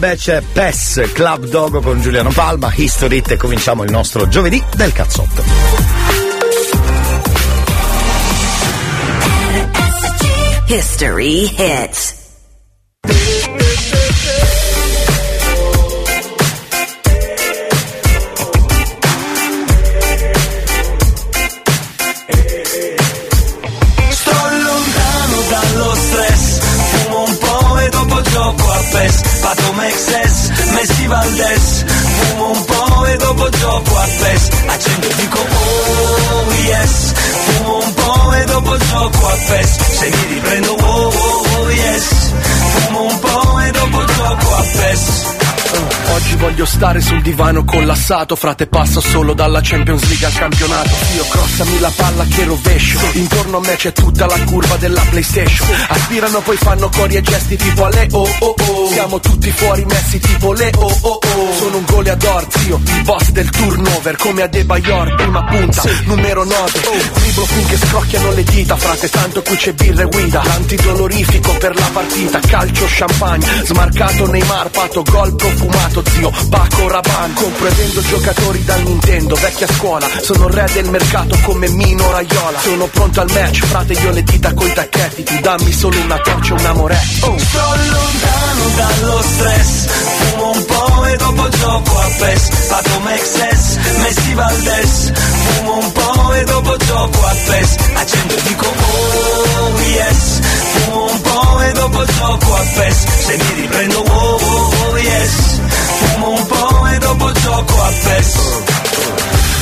vabbè c'è PES Club Dogo con Giuliano Palma, History Hit e cominciamo il nostro giovedì del cazzotto. History Hits. Mexes, Messi Valdes Fumo un po' e dopo gioco a PES Accendo e dico oh yes. Fumo un po' e dopo gioco a PES Se mi riprendo oh, oh, oh yes. Fumo un po' e dopo gioco a PES Oggi voglio stare sul divano collassato Frate passo solo dalla Champions League al campionato. Io crossami la palla che rovescio. Intorno a me c'è tutta la curva della Playstation. Aspirano poi fanno cori e gesti tipo alle oh oh oh Siamo tutti fuori messi tipo le oh oh oh Sono un goleador zio, il boss del turnover Come a De Bayor, prima punta, numero 9 Driblo finché scrocchiano le dita Frate tanto qui c'è birra e guida. Antidolorifico per la partita Calcio, champagne, smarcato Neymar Pato gol profumato zio. Baco Raban Compro e vendo giocatori dal Nintendo. Vecchia scuola Sono re del mercato come Mino Raiola. Sono pronto al match Frate io le dita coi tacchetti. Tu dammi solo una torcia e una moretti. Oh. Sto lontano dallo stress. Fumo un po' e dopo gioco a PES Pato Mexes, Messi Valdes Fumo un po' e dopo gioco a PES Accendo e dico oh yes. Fumo un po' e dopo gioco a PES Se mi riprendo oh, oh, oh yes. Fumo un po' e dopo gioco a PES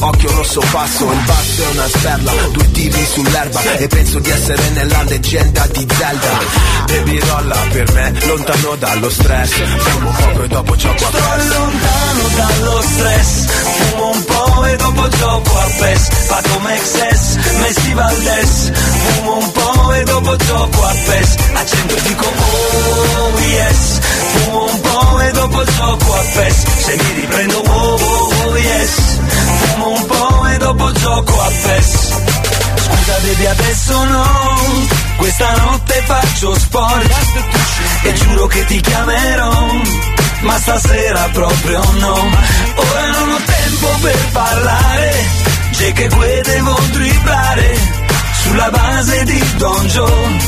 occhio rosso passo Il basso è una sperla, due tiri sull'erba E penso di essere nella leggenda di Zelda. Baby rolla per me, lontano dallo stress. Fumo poco e dopo gioco a Sto PES. lontano dallo stress. Fumo un po' e dopo gioco a PES. Pato Mexes, Messi Valdes Fumo un po' e dopo gioco a PES. Accendo e dico oh yes. Fumo un po' e dopo gioco a PES. Se mi riprendo oh, oh, oh yes dopo gioco a PES Scusa baby adesso no. Questa notte faccio sport. E giuro che ti chiamerò Ma stasera proprio no. Ora non ho tempo per parlare. C'è che que devo driblare Sulla base di Don Joe.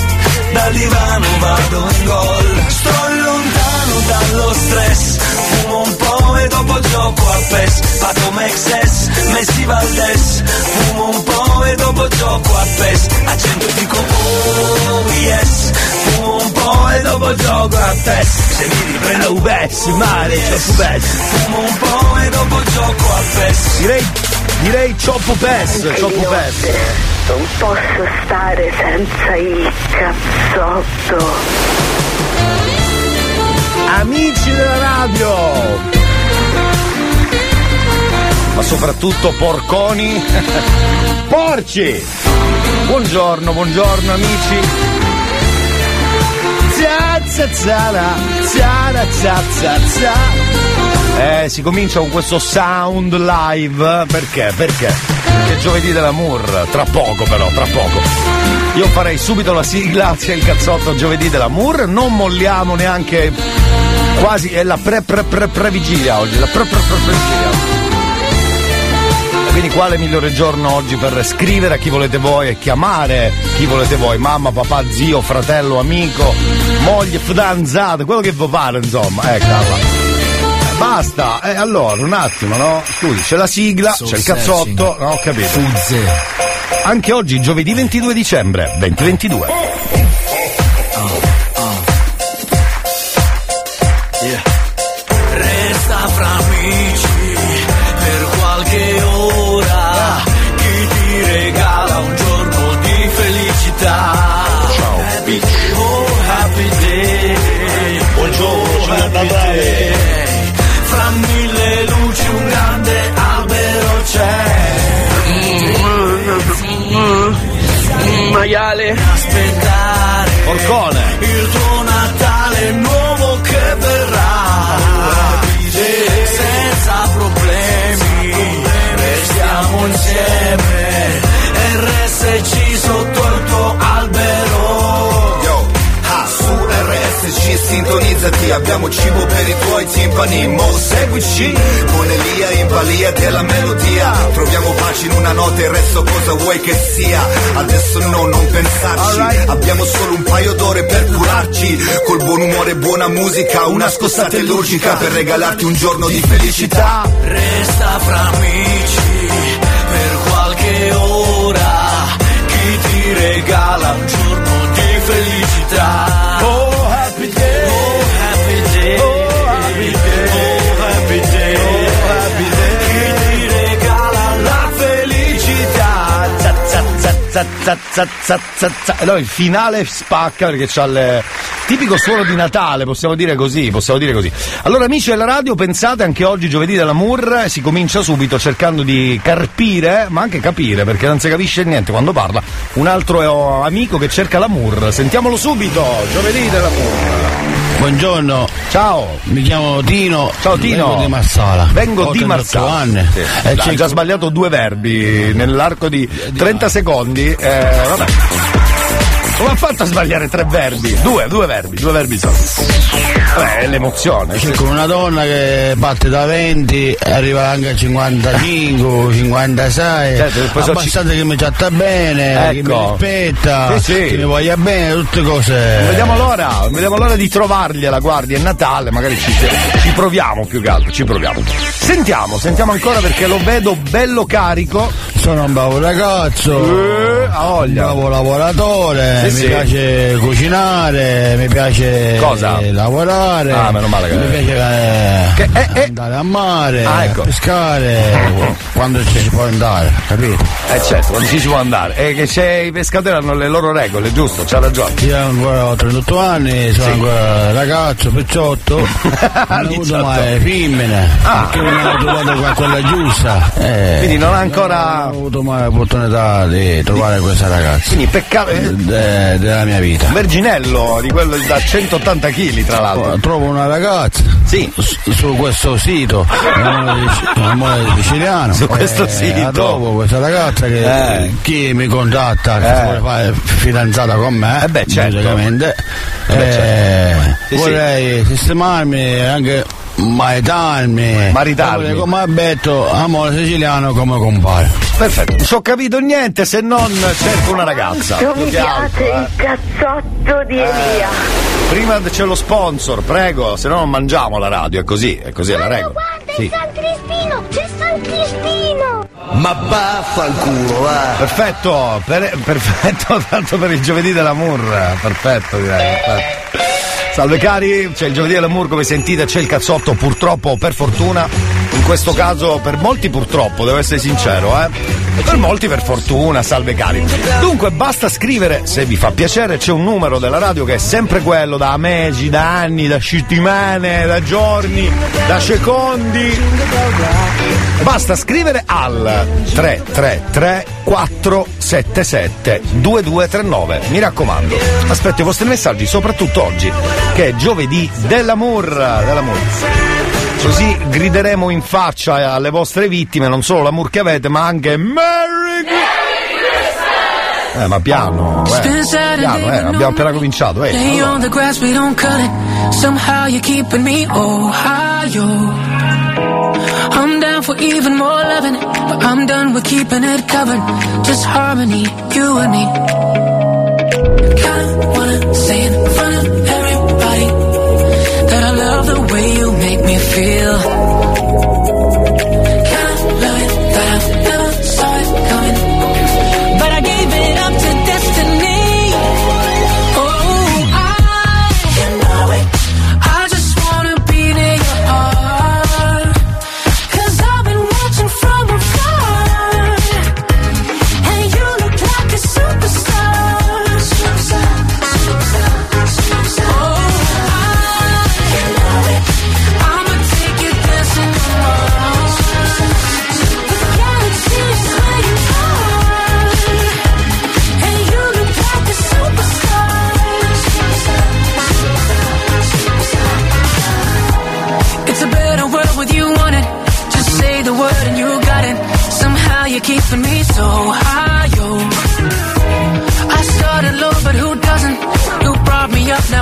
Dal divano vado in gol. Sto lontano dallo stress Fumo un po' e dopo gioco a PES. Pato Mexes, Messi Valdes Fumo un po' e dopo gioco a PES. Accendo e dico oh yes. Fumo un po' e dopo gioco a PES. Se mi riprendo un PES, male, c'ho PES Fumo un po' e dopo gioco a PES. Direi, direi Cioppo PES, Cioppo PES. Non posso stare senza il cazzotto. Amici della radio! Ma soprattutto porconi! Porci! Buongiorno, buongiorno amici! Za, za, zara, zara, za, za, za. Eh, si comincia con questo sound live. Perché? Perché? È giovedì dell'amour. Tra poco però, tra poco. Io farei subito la sigla, c'è il cazzotto giovedì dell'amour. Non molliamo neanche quasi. È la pre pre pre pre vigilia oggi. La pre pre pre pre vigilia. Quindi quale migliore giorno oggi per scrivere a chi volete voi e chiamare chi volete voi, mamma, papà, zio, fratello, amico, moglie, fidanzato, quello che vi pare, insomma, eccola. Basta, e allora un attimo, no? Scusi, c'è la sigla, So c'è il cazzotto, no? Ho capito. Anche oggi, giovedì 22 dicembre, 2022. Aspettare. Porco sintonizzati Abbiamo cibo per i tuoi timpani Mo seguici Con Elia in balia della melodia Troviamo pace in una notte Il resto cosa vuoi che sia Adesso no, non pensarci Alright. Abbiamo solo un paio d'ore per curarci Col buon umore e buona musica Una scossata illugica Per regalarti un giorno di felicità Resta fra amici per qualche ora. Chi ti regala un giorno di felicità. Oh za, za, za, za. Allora il finale spacca perché c'ha il tipico suono di Natale, possiamo dire così, possiamo dire così. Allora amici della radio, pensate anche oggi giovedì dell'amour, si comincia subito cercando di carpire, ma anche capire, perché non si capisce niente quando parla un altro eh, amico che cerca l'amour. Sentiamolo subito, giovedì dell'amour. Buongiorno, Ciao. mi chiamo Tino. Ciao, Tino. Vengo di Marsala. Vengo Ho di 38 Marsala. anni. Sì. E cerco- Hai già sbagliato due verbi nell'arco di 30 secondi. Eh, vabbè. Come ha fatto a sbagliare tre verbi? Due, due verbi, due verbi solo. Vabbè, è l'emozione. sì. Cerco una donna che parte da 20, arriva anche a 55, 56. Certo, sono abbastanza che mi tratta bene, che mi Ecco. rispetta, Sì, sì. che mi voglia bene, tutte cose. Non Vediamo l'ora, vediamo l'ora di trovargliela, guardi, è Natale, magari ci, ci proviamo più che altro, ci proviamo. Sentiamo, sentiamo ancora perché lo vedo bello carico. Sono un bravo ragazzo, Eh, un bravo lavoratore, Sì, sì. piace cucinare, mi piace Cosa? eh, lavorare, Ah, meno male che- mi piace eh, Che- eh, eh. andare a mare, Ah, ecco. pescare, quando ci si può andare, capito? Eh certo, quando ci si può andare. E che c'è, i pescatori hanno le loro regole, giusto? C'ha ragione. Io ancora ho 38 anni, sono ancora ragazzo, picciotto, non ho avuto mai femmine, Ah. perché non ho trovato quella giusta. Eh, Quindi non ha ancora. non ho avuto mai l'opportunità di trovare questa ragazza Quindi peccato. eh, de- della mia vita. Verginello di quello da 180 kg tra l'altro. Trovo una ragazza Sì. su, su questo sito, Amore siciliano. Su questo sito. La trovo questa ragazza che Eh. chi mi contatta, che Eh. vuole fare fidanzata con me, Eh beh, certo. logicamente, Eh beh, eh, certo. Sì, sì. vorrei sistemarmi anche maritarmi. Maritarmi. Come ha detto, amore siciliano come compare. Perfetto, non ci ho capito niente se non cerco una ragazza. Non mi piace eh. il cazzotto di Elia. Prima c'è lo sponsor, prego, se no non mangiamo la radio, è così, è così è la regola. Guarda, Sì. San Crispino! C'è San Crispino! Ma vaffanculo va Perfetto, per- perfetto, tanto per il giovedì dell'amour, perfetto direi, perfetto. Salve cari, c'è il giovedì dell'amour, come sentite c'è il cazzotto, purtroppo, per fortuna, in questo caso per molti purtroppo, devo essere sincero, eh. Per molti per fortuna, salve cari. Dunque basta scrivere, se vi fa piacere, c'è un numero della radio che è sempre quello da mesi, da anni, da settimane, da giorni, da secondi. Basta scrivere al 333 477 2239. Mi raccomando, aspetto i vostri messaggi, soprattutto oggi, che è giovedì dell'amour. dell'amour. Così grideremo in faccia alle vostre vittime non solo l'amour che avete, ma anche Merry Christmas! Eh, ma piano, eh, piano, eh, abbiamo appena cominciato, eh. Allora. I'm down for even more loving, but I'm done with keeping it covered. Just harmony, you and me. Kinda wanna say in front of everybody that I love the way you make me feel.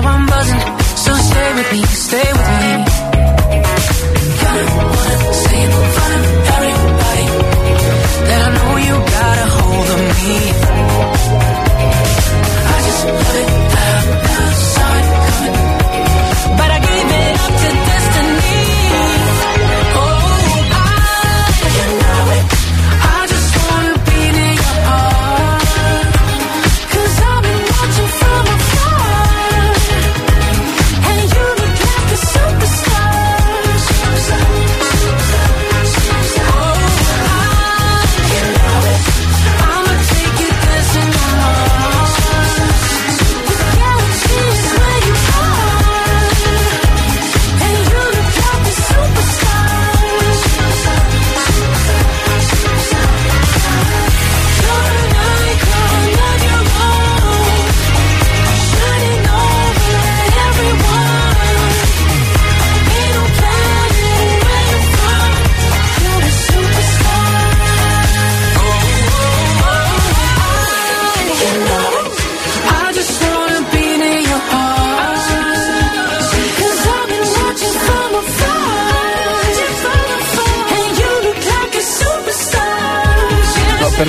Now I'm buzzing. So stay with me,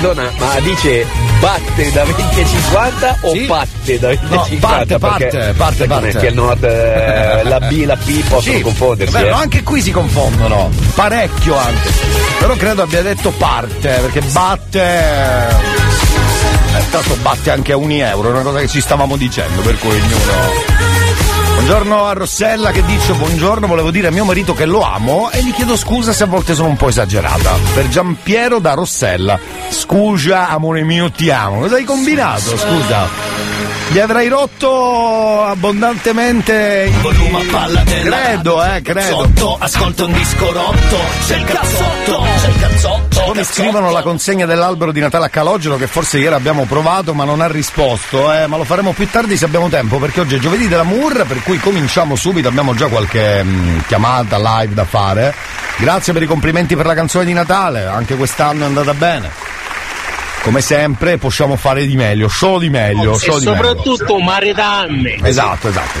perdona, ma dice batte da 20 a 50 o patte da 20 a No, 50? parte, parte, parte, parte. Che al nord eh, la B e la P possono Sì, confondersi. vero, eh. anche qui si confondono, parecchio anche. Però credo abbia detto parte, perché batte. Eh, tanto batte anche a un euro, è una cosa che ci stavamo dicendo, per cui ognuno. Buongiorno a Rossella che dice buongiorno, volevo dire a mio marito che lo amo e gli chiedo scusa se a volte sono un po' esagerata. Per Giampiero da Rossella. Scusa, amore mio, ti amo. Cosa hai combinato, scusa? Gli avrai rotto abbondantemente il volume a palla della Credo, eh, credo. Sotto, ascolta un disco rotto, c'è il cazzotto, c'è il cazzotto. Mi scrivono la consegna dell'albero di Natale a Calogero che forse ieri abbiamo provato ma non ha risposto, eh, ma lo faremo più tardi se abbiamo tempo perché oggi è giovedì della Mur per cui cominciamo subito, abbiamo già qualche mh, chiamata live da fare. Grazie per i complimenti per la canzone di Natale, anche quest'anno è andata bene. Come sempre possiamo fare di meglio, solo di meglio, e solo di meglio. soprattutto maritarmi. Esatto, esatto.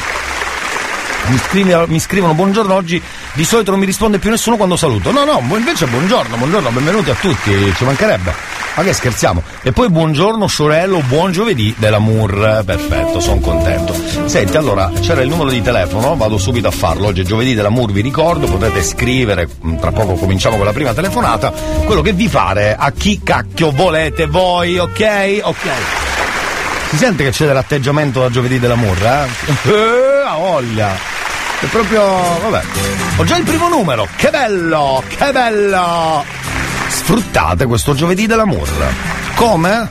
Mi, scrivi- mi scrivono buongiorno oggi, di solito non mi risponde più nessuno quando saluto. No, no, invece buongiorno, buongiorno, benvenuti a tutti, ci mancherebbe. Ma che scherziamo? E poi buongiorno sorello, buon giovedì della Mur. Perfetto, sono contento. Senti, allora c'era il numero di telefono, vado subito a farlo. Oggi è giovedì della Mur, vi ricordo, potete scrivere, mh, tra poco cominciamo con la prima telefonata, quello che vi pare a chi cacchio volete voi, ok? Ok. Si sente che c'è dell'atteggiamento da giovedì della Murra? Eh, Eh, ha voglia! È proprio. vabbè. Ho già il primo numero! Che bello! Che bello! Sfruttate questo giovedì della Murra. Come?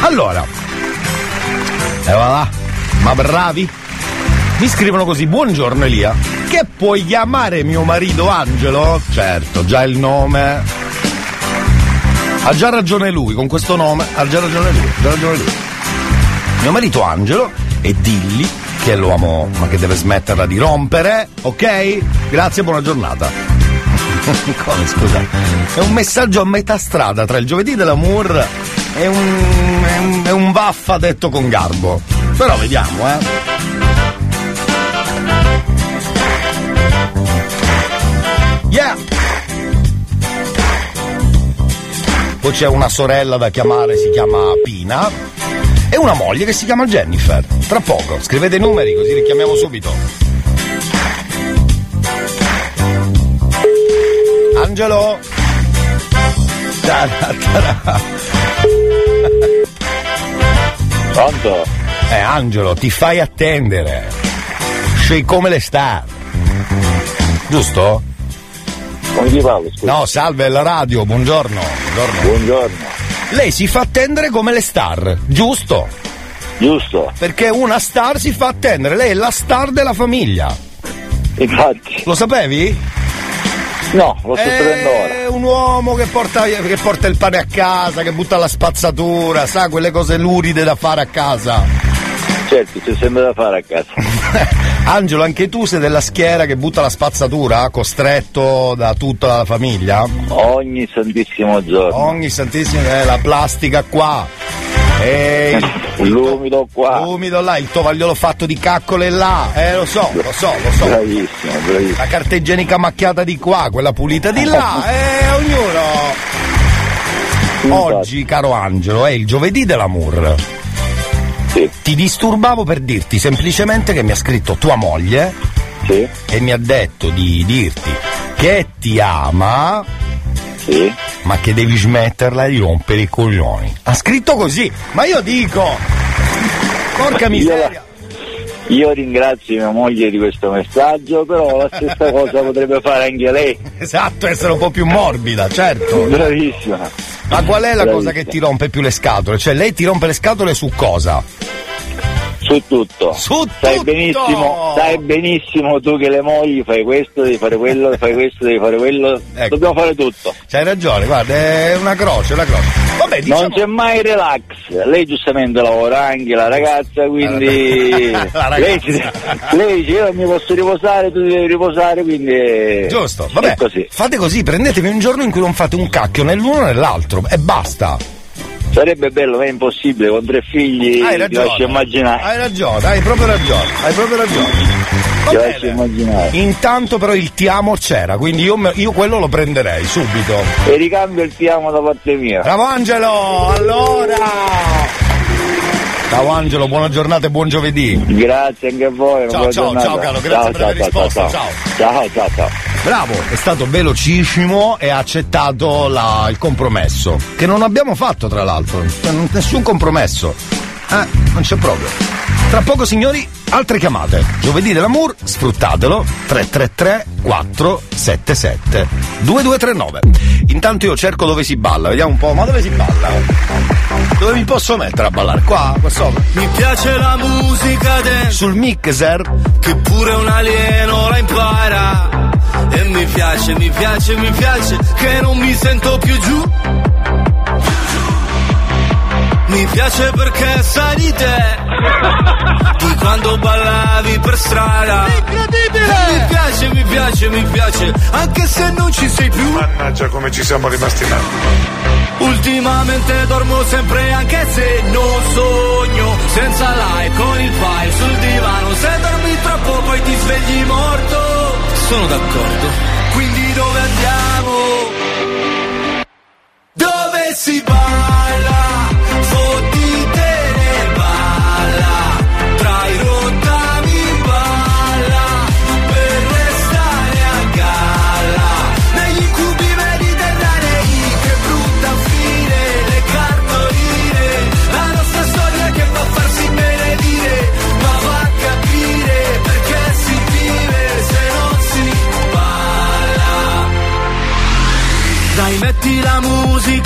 allora. E va là. Ma bravi? Mi scrivono così, buongiorno Elia. Che puoi chiamare mio marito Angelo? Certo, già il nome. Ha già ragione lui, con questo nome, ha già ragione lui, ha già ragione lui. Mio marito Angelo e dilli che lo amo, ma che deve smetterla di rompere, ok? Grazie, buona giornata. Come scusa? È un messaggio a metà strada tra il giovedì dell'amour e un, è un, è un vaffa detto con garbo. Però vediamo, eh. Yeah! Poi c'è una sorella da chiamare, si chiama Pina, e una moglie che si chiama Jennifer. Tra poco, scrivete i numeri così li chiamiamo subito. Angelo! Pronto? Eh, Angelo, ti fai attendere. Sei come le star. Giusto? Come ti parlo, scusa? No, salve alla radio, buongiorno. Buongiorno. Buongiorno. Lei si fa attendere come le star, giusto? Giusto. Perché una star si fa attendere, lei è la star della famiglia. Infatti. Lo sapevi? No, lo sto sapendo ora. È un uomo che porta, che porta il pane a casa, che butta la spazzatura, sa quelle cose luride da fare a casa. Certo, c'è sempre da fare a casa. Angelo, anche tu sei della schiera che butta la spazzatura, costretto da tutta la famiglia? Ogni santissimo giorno. Ogni santissimo, eh, la plastica qua. E il, L'umido qua. l'umido là, il tovagliolo fatto di caccole là, eh lo so, lo so, lo so. Bravissimo, bravissimo. La carta igienica macchiata di qua, quella pulita di là, eh, ognuno. Oggi, caro Angelo, è il giovedì dell'amour. Ti disturbavo per dirti semplicemente che mi ha scritto tua moglie e mi ha detto di dirti che ti ama, ma che devi smetterla di rompere i coglioni. Ha scritto così, ma io dico, porca miseria. Io ringrazio mia moglie di questo messaggio, però la stessa cosa potrebbe fare anche lei. Esatto, essere un po' più morbida, certo. Bravissima. Ma qual è la cosa che ti rompe più le scatole? Cioè, lei ti rompe le scatole su cosa? Su tutto. Su sai tutto! benissimo, sai benissimo tu che le mogli fai questo, devi fare quello, fai questo, devi fare quello. Ecco. Dobbiamo fare tutto. C'hai ragione, guarda, è una croce, una croce. Vabbè, diciamo... Non c'è mai relax. Lei giustamente lavora anche la ragazza, quindi La ragazza. lei, ci- lei dice io mi posso riposare, tu devi riposare, quindi Giusto, vabbè, così. fate così, prendetevi un giorno in cui non fate un cacchio né l'uno né l'altro e basta. Sarebbe bello, ma è impossibile, con tre figli Hai ti ragione. lascio immaginare. Hai ragione, hai proprio ragione, hai proprio ragione. Ti immaginare. Intanto però il ti amo c'era, quindi io, io quello lo prenderei subito. E ricambio il ti amo da parte mia. Bravo Angelo, allora! Ciao Angelo, buona giornata e buon giovedì. Grazie anche a voi, Ciao, ciao, giornata. ciao, caro, grazie per aver risposto, ciao. Ciao, ciao, ciao. Bravo, è stato velocissimo e ha accettato la- il compromesso. Che non abbiamo fatto, tra l'altro. Nessun compromesso. Eh, non c'è proprio. Tra poco, signori, altre chiamate. Giovedì dell'amour, sfruttatelo. 333 477 2239. Intanto io cerco dove si balla, vediamo un po'. Ma dove si balla? Dove mi posso mettere a ballare? Qua, qua sopra. Mi piace la musica dance Sul mixer? che pure un alieno la impara. E mi piace, mi piace, mi piace che non mi sento più giù. Mi piace perché sai di te, di quando ballavi per strada. Incredibile! Mi piace, mi piace, mi piace, anche se non ci sei più. Mannaggia come ci siamo rimasti male. Ultimamente dormo sempre anche se non sogno Senza like con il file sul divano Se dormi troppo poi ti svegli morto Sono d'accordo Quindi dove andiamo? Dove si balla?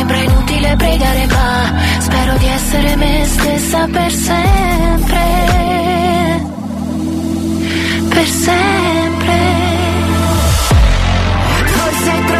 sembra inutile pregare ma spero di essere me stessa per sempre. Per sempre. Forse troverò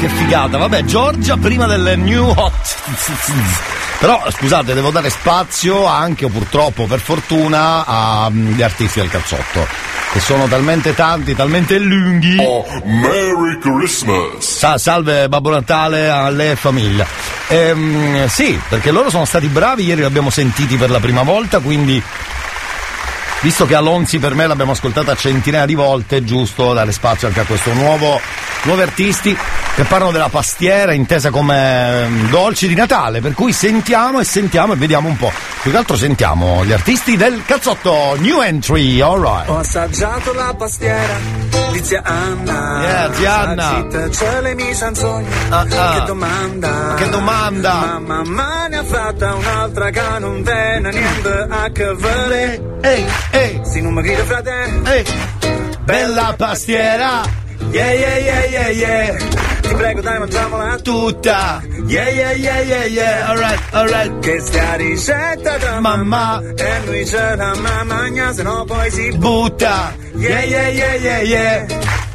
che figata. Vabbè, Giorgia prima del New Hot. Però scusate, devo dare spazio anche, o purtroppo per fortuna, agli artisti del cazzotto. Che sono talmente tanti, talmente lunghi. Oh, Merry Christmas! Sa- salve Babbo Natale alle famiglia. Ehm, sì, perché loro sono stati bravi, ieri li abbiamo sentiti per la prima volta, quindi visto che Alonzi per me l'abbiamo ascoltata centinaia di volte, è giusto dare spazio anche a questo nuovo, nuovi artisti che parlano della pastiera intesa come ehm, dolci di Natale, per cui sentiamo e sentiamo e vediamo un po'. Più che altro sentiamo gli artisti del cazzotto, new entry, alright. Ho assaggiato la pastiera di zia Anna. Yeah, zia Anna. C'è le mie canzoni. Ah, ah. Che domanda. Ma che domanda? Ma mamma ne ha fatta un'altra che non viene niente a che vedere. Ehi, ehi. Si non mi grida frate. Ehi. Bella pastiera. Yeah, yeah, yeah, yeah, yeah. Ti prego dai mangiamola Tutta. Yeah, yeah, yeah, yeah, yeah. Alright, alright. Che sta ricetta da Mamma. E lui ce la mamma se no poi si Butta. Yeah, yeah, yeah, yeah, yeah.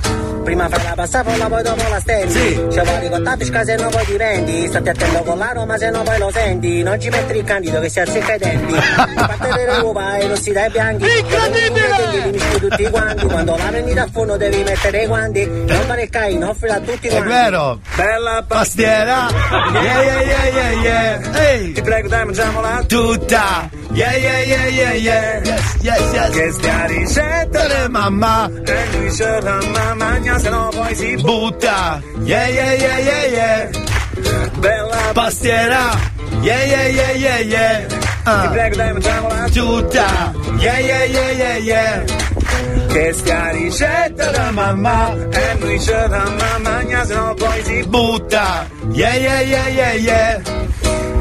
Prima fai la pasta folla, poi dopo la stendi. Sì. Ci vuoi contattisca se non poi ti vendi. Stai attento con la Roma se no poi lo senti. Non ci metti il candido che si azzecca i denti. Parte delle uova e rossi dai bianchi. Incredibile! Li tutti quanti. Quando la prendi dal forno devi mettere i guanti. Non fare il caino, offrila a tutti È quanti. vero. Bella Pastiera. Yeah, yeah, yeah, yeah, yeah. Ehi. Ti prego dai mangiamola Tutta. Yeah, yeah, yeah, yeah, yeah. Yes, yes, yes. Ricetta Dale, mamma. E lui ce la mamma se no poi si Butta. Yeah, yeah, yeah, yeah, yeah. Bella Pastiera. Yeah, yeah, yeah, yeah, yeah. Ti Ah. prego dai mangiamola Tutta. Yeah, yeah, yeah, yeah, yeah. Che stia ricetta da mamma E ce da mamma Se no poi si Butta! Yeah yeah yeah yeah yeah!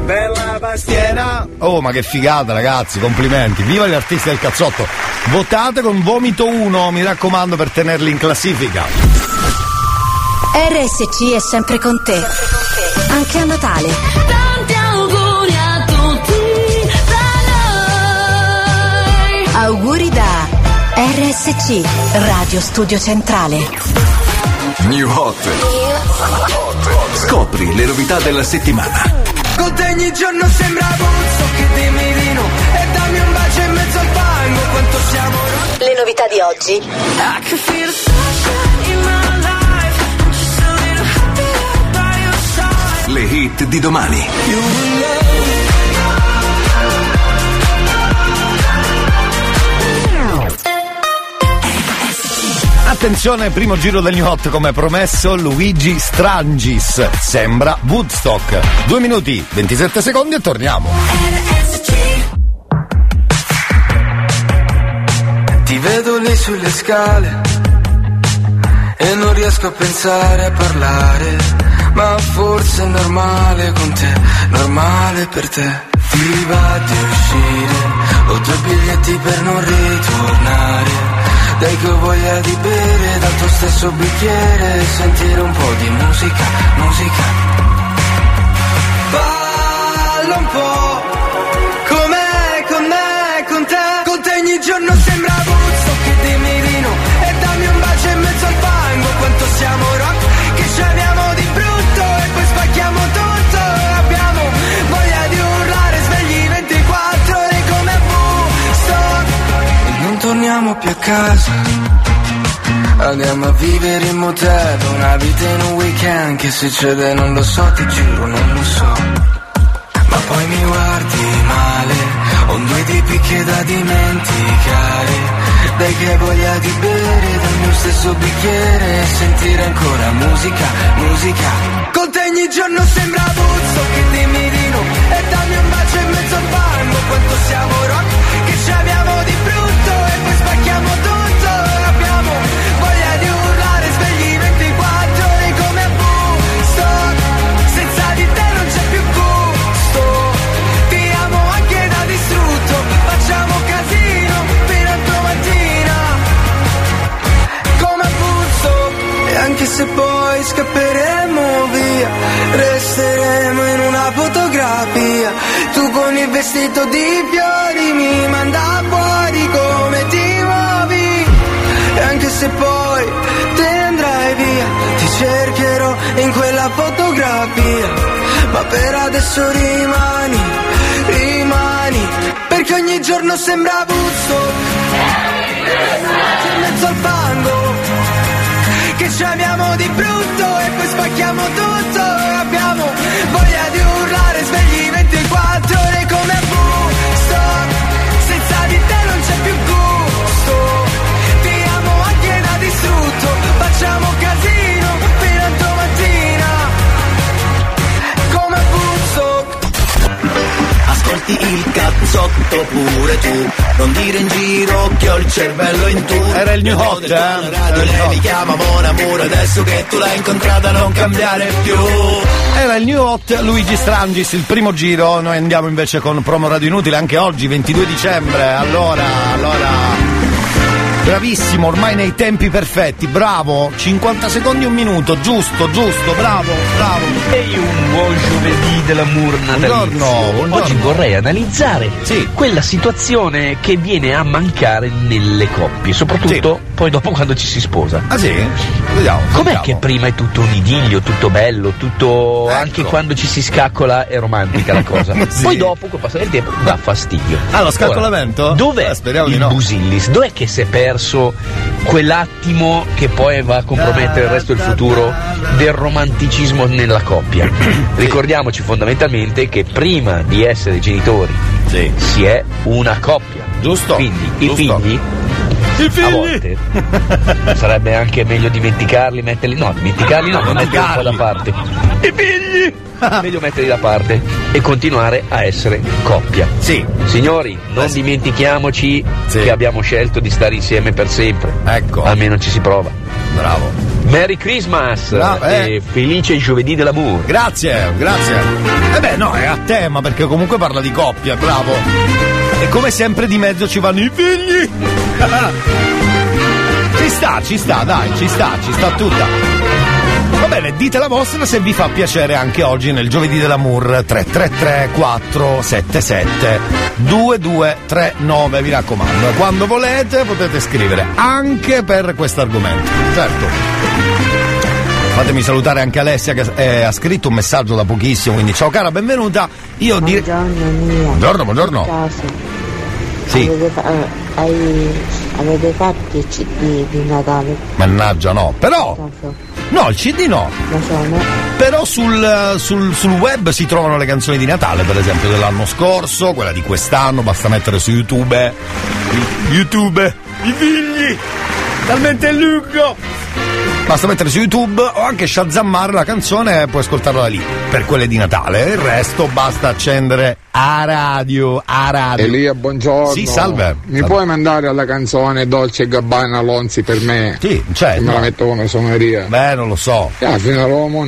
Bella pastiera Oh, ma che figata, ragazzi, complimenti. Viva gli artisti del cazzotto. Votate con vomito 1, mi raccomando, per tenerli in classifica. RSC è sempre con te. Anche a Natale. Tanti auguri a tutti da noi. Auguri da RSC, Radio Studio Centrale. New Hot. Scopri le novità della settimana. Con te ogni giorno sembra puzzo che dimmi di no E dammi un bacio in mezzo al fango Quanto siamo Le novità di oggi. I can feel the sunshine in my life. I'm just a little happier by your side. Le hit di domani. You will love Attenzione, primo giro del New Hot come promesso, Luigi Strangis. Sembra Woodstock. 2 minuti, 27 secondi e torniamo. Ti vedo lì sulle scale e non riesco a pensare a parlare, ma forse è normale con te, normale per te. Ti va di uscire, ho due biglietti per non ritornare. Dai che ho voglia di bere dal tuo stesso bicchiere e sentire un po' di musica, musica. Balla un po', com'è con me, con te, con te ogni giorno torniamo più a casa. Andiamo a vivere in motel, una vita in un weekend, che succede non lo so, ti giuro non lo so. Ma poi mi guardi male, ho due tipi che da dimenticare. Dai che voglia di bere dal mio stesso bicchiere e sentire ancora musica, musica. Con te ogni giorno sembra puzzo che dimmi di no e dammi un bacio in mezzo al fango, quanto siamo rock, che ci abbiamo di brutto anche se poi scapperemo via, resteremo in una fotografia. Tu con il vestito di fiori mi manda fuori come ti muovi. E anche se poi te andrai via, ti cercherò in quella fotografia. Ma per adesso rimani, rimani, perché ogni giorno sembra puzzo. In mezzo al fango, che ci abbiamo di brutto e poi spacchiamo tutto. Abbiamo voglia di urlare svegli 24 ore come a Woodstock. Senza di te non c'è più gusto. Ti amo anche da distrutto. Facciamo casino fino a domattina. Come a. Ascolti il cazzotto pure tu Non dire in giro che ho il cervello in tu Era il New Hot, eh? Hot. mi chiama Mon Amour Adesso che tu l'hai incontrata non cambiare più Era il New Hot Luigi Strangis, il primo giro. Noi andiamo invece con promo radio inutile anche oggi, 22 dicembre. Allora, allora. Bravissimo, ormai nei tempi perfetti, bravo, 50 secondi un minuto, giusto, giusto, bravo, bravo. Ehi, un buon giovedì dell'amour natalizio. Buongiorno, buongiorno. Oggi vorrei analizzare quella situazione che viene a mancare nelle coppie, soprattutto poi dopo quando ci si sposa. Ah sì? Vediamo. Com'è che prima è tutto un idillio, tutto bello, tutto anche quando ci si scaccola è romantica la cosa. Ecco. Sì. Poi dopo, col passare del tempo, dà fastidio. Ah, lo scaccolamento? Ora, dov'è Eh, di il no. Busillis? Dov'è che si è perso quell'attimo che poi va a compromettere il resto del futuro del romanticismo nella coppia? Ricordiamoci fondamentalmente che prima di essere genitori si è una coppia. Giusto. Quindi i giusto. figli a volte sarebbe anche meglio dimenticarli, metterli. No, dimenticarli no, metterli un po' da parte. I figli meglio metterli da parte e continuare a essere coppia. Sì. Signori, non dimentichiamoci che abbiamo scelto di stare insieme per sempre. Ecco. Almeno ci si prova. Bravo. Merry Christmas Bravo, eh. e felice giovedì dell'amore. Grazie, grazie. E beh, no, è a tema perché comunque parla di coppia, bravo. E come sempre di mezzo ci vanno i figli. ci sta, ci sta, dai, ci sta, ci sta tutta. Va bene, dite la vostra se vi fa piacere anche oggi nel giovedì dell'amour 333 477 2239, vi raccomando. Quando volete potete scrivere anche per questo argomento. Certo. Fatemi salutare anche Alessia che eh, ha scritto un messaggio da pochissimo, quindi ciao cara, benvenuta. Io direi. Buongiorno. Buongiorno, caso, Sì. Avete, fa- eh, hai- avete fatto il CD di Natale? Mannaggia no, però. No, il CD no. Lo so, no? Però sul, sul- sul web si trovano le canzoni di Natale, per esempio dell'anno scorso, quella di quest'anno, basta mettere su YouTube. YouTube, i figli, talmente lungo. Basta mettere su YouTube o anche shazammare la canzone e puoi ascoltarla lì. Per quelle di Natale. Il resto basta accendere a radio, a radio. Elia, buongiorno. Sì, salve. Mi Salve. puoi mandare alla canzone Dolce e Gabbana Lonzi per me? Sì, certo. Che me la metto come suoneria. Beh, non lo so. Ah, fino a Roma.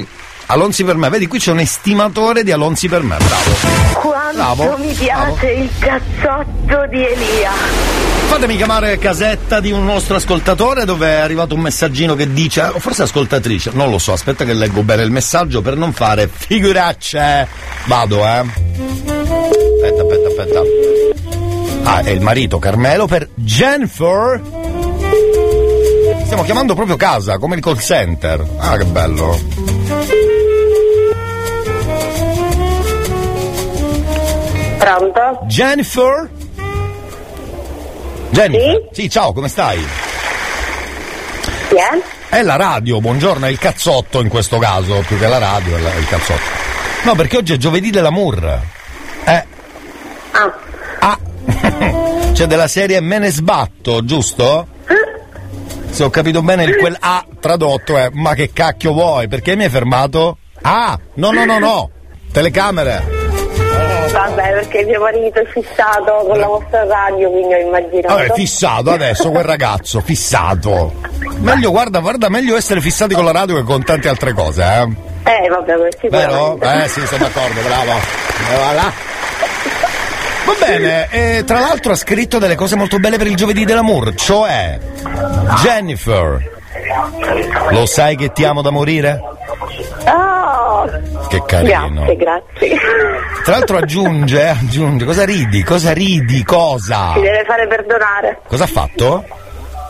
Alonzi per me, vedi qui c'è un estimatore di Alonzi per me, bravo. Quanto Bravo, mi piace il cazzotto di Elia. Fatemi chiamare casetta di un nostro ascoltatore dove è arrivato un messaggino che dice, o forse ascoltatrice, non lo so, aspetta che leggo bene il messaggio per non fare figuracce. Vado, eh. Aspetta, aspetta, aspetta. Ah, è il marito Carmelo per Jennifer. Stiamo chiamando proprio casa, come il call center. Ah, che bello. Pronto? Jennifer? Jennifer? Sì? ciao, come stai? Chi è? È la radio, buongiorno, è il cazzotto in questo caso, più che la radio è, la- è il cazzotto. No, perché oggi è giovedì dell'amour. Eh. Ah. C'è della serie Me ne sbatto, giusto? Se ho capito bene, il quel A tradotto è ma che cacchio vuoi? Perché mi hai fermato? Ah, no, no, no, no. Telecamere. Vabbè, perché mio marito è fissato con la vostra radio, quindi ho immaginato. Vabbè, fissato adesso quel ragazzo, fissato. Meglio, guarda, guarda, meglio essere fissati con la radio che con tante altre cose, eh. Eh, vabbè, questo Vero? sicuramente. Eh sì, sono d'accordo, bravo. Eh, voilà. Va bene, e tra l'altro ha scritto delle cose molto belle per il giovedì dell'amour, cioè Jennifer. Lo sai che ti amo da morire? Che carino. Grazie, grazie. Tra l'altro aggiunge, eh, aggiunge, cosa ridi? Cosa ridi? Cosa? Si deve fare perdonare. Cosa ha fatto?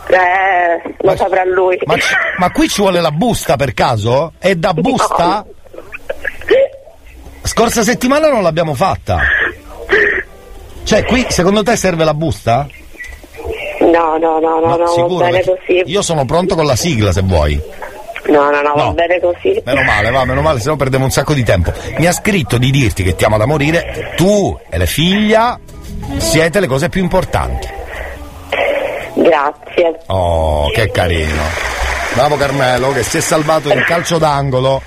Eh, lo saprà lui. Ma, ma qui ci vuole la busta per caso? E da busta? Scorsa settimana non l'abbiamo fatta. Cioè, qui secondo te serve la busta? No, no, no, no, no, va Sicuro? bene così. Io sono pronto con la sigla se vuoi. No, no, no, va No. bene così. Meno male, va, meno male, se no perdiamo un sacco di tempo. Mi ha scritto di dirti che ti ama da morire. Tu e la figlia siete le cose più importanti. Grazie. Oh, che carino. Bravo Carmelo che si è salvato in calcio d'angolo.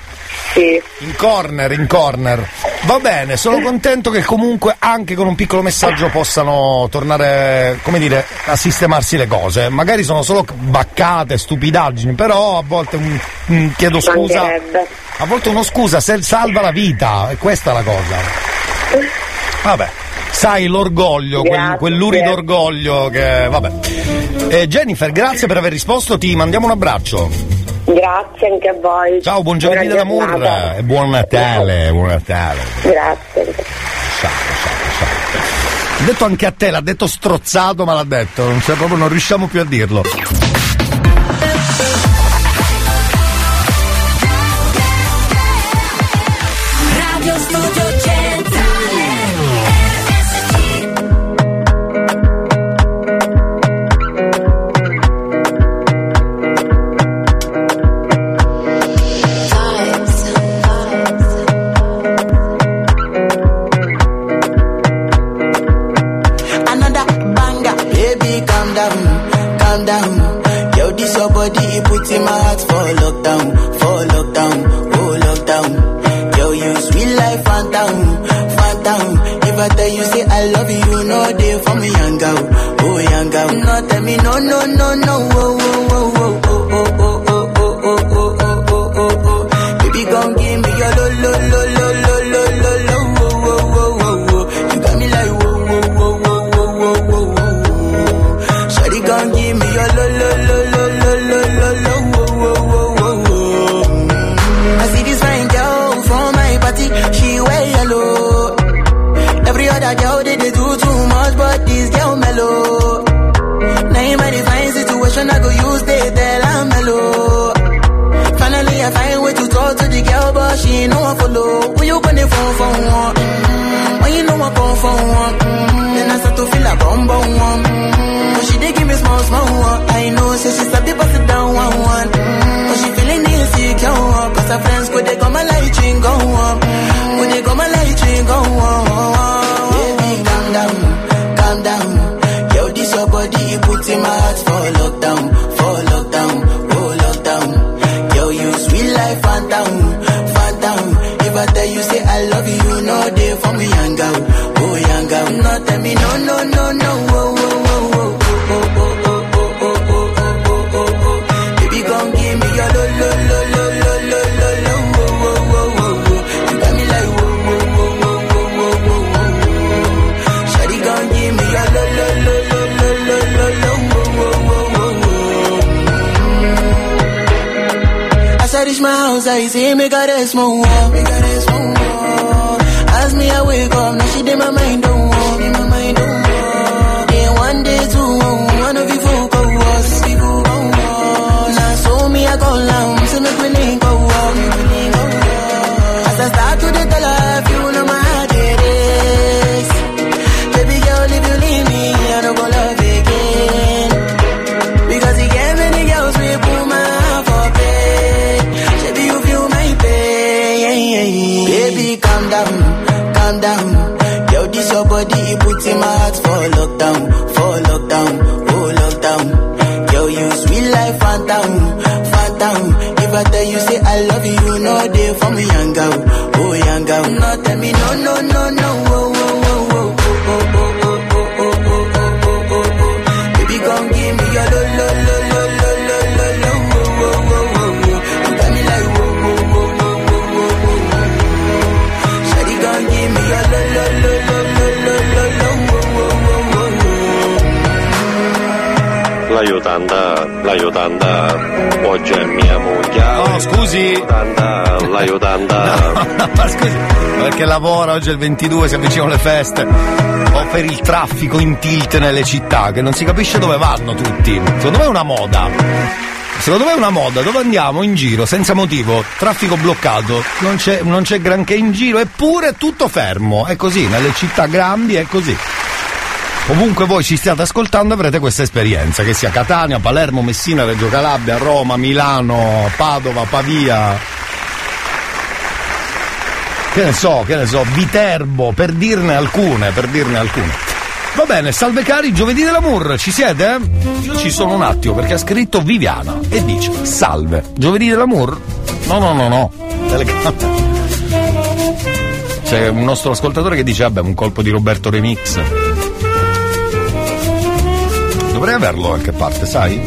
Sì. In corner, in corner. Va bene, sono contento che comunque anche con un piccolo messaggio possano tornare, come dire, a sistemarsi le cose. Magari sono solo baccate, stupidaggini, però a volte un, un- chiedo scusa. A volte uno scusa se salva la vita, e questa è la cosa. Vabbè. Sai l'orgoglio, quel, Grazie. quell'urido orgoglio che. vabbè. Eh, Jennifer, grazie per aver risposto, ti mandiamo un abbraccio. Grazie anche a voi. Ciao, buon giovedì dell'amore giornata. e buon Natale, buon Natale. Grazie. Ha detto anche a te, l'ha detto strozzato, ma l'ha detto, non, c'è proprio, non riusciamo più a dirlo. See me got that smoke more. Me gotta smoke more. As me, I wake up, now she did my mind oggi è il 22, si avvicinano le feste. O per il traffico in tilt nelle città, che non si capisce dove vanno tutti. Secondo me è una moda. Secondo me è una moda, dove andiamo in giro senza motivo, traffico bloccato, non c'è, non c'è granché in giro, eppure tutto fermo. È così, nelle città grandi è così. Ovunque voi ci stiate ascoltando avrete questa esperienza, che sia Catania, Palermo, Messina, Reggio Calabria, Roma, Milano, Padova, Pavia. Che ne so, che ne so, Viterbo, per dirne alcune, per dirne alcune. Va bene, salve cari, giovedì dell'amour, ci siete? Ci sono un attimo perché ha scritto Viviana e dice salve, giovedì dell'amour? No, no, no, no, telecamera. C'è un nostro ascoltatore che dice, vabbè, un colpo di Roberto Remix. Dovrei averlo da qualche parte, sai?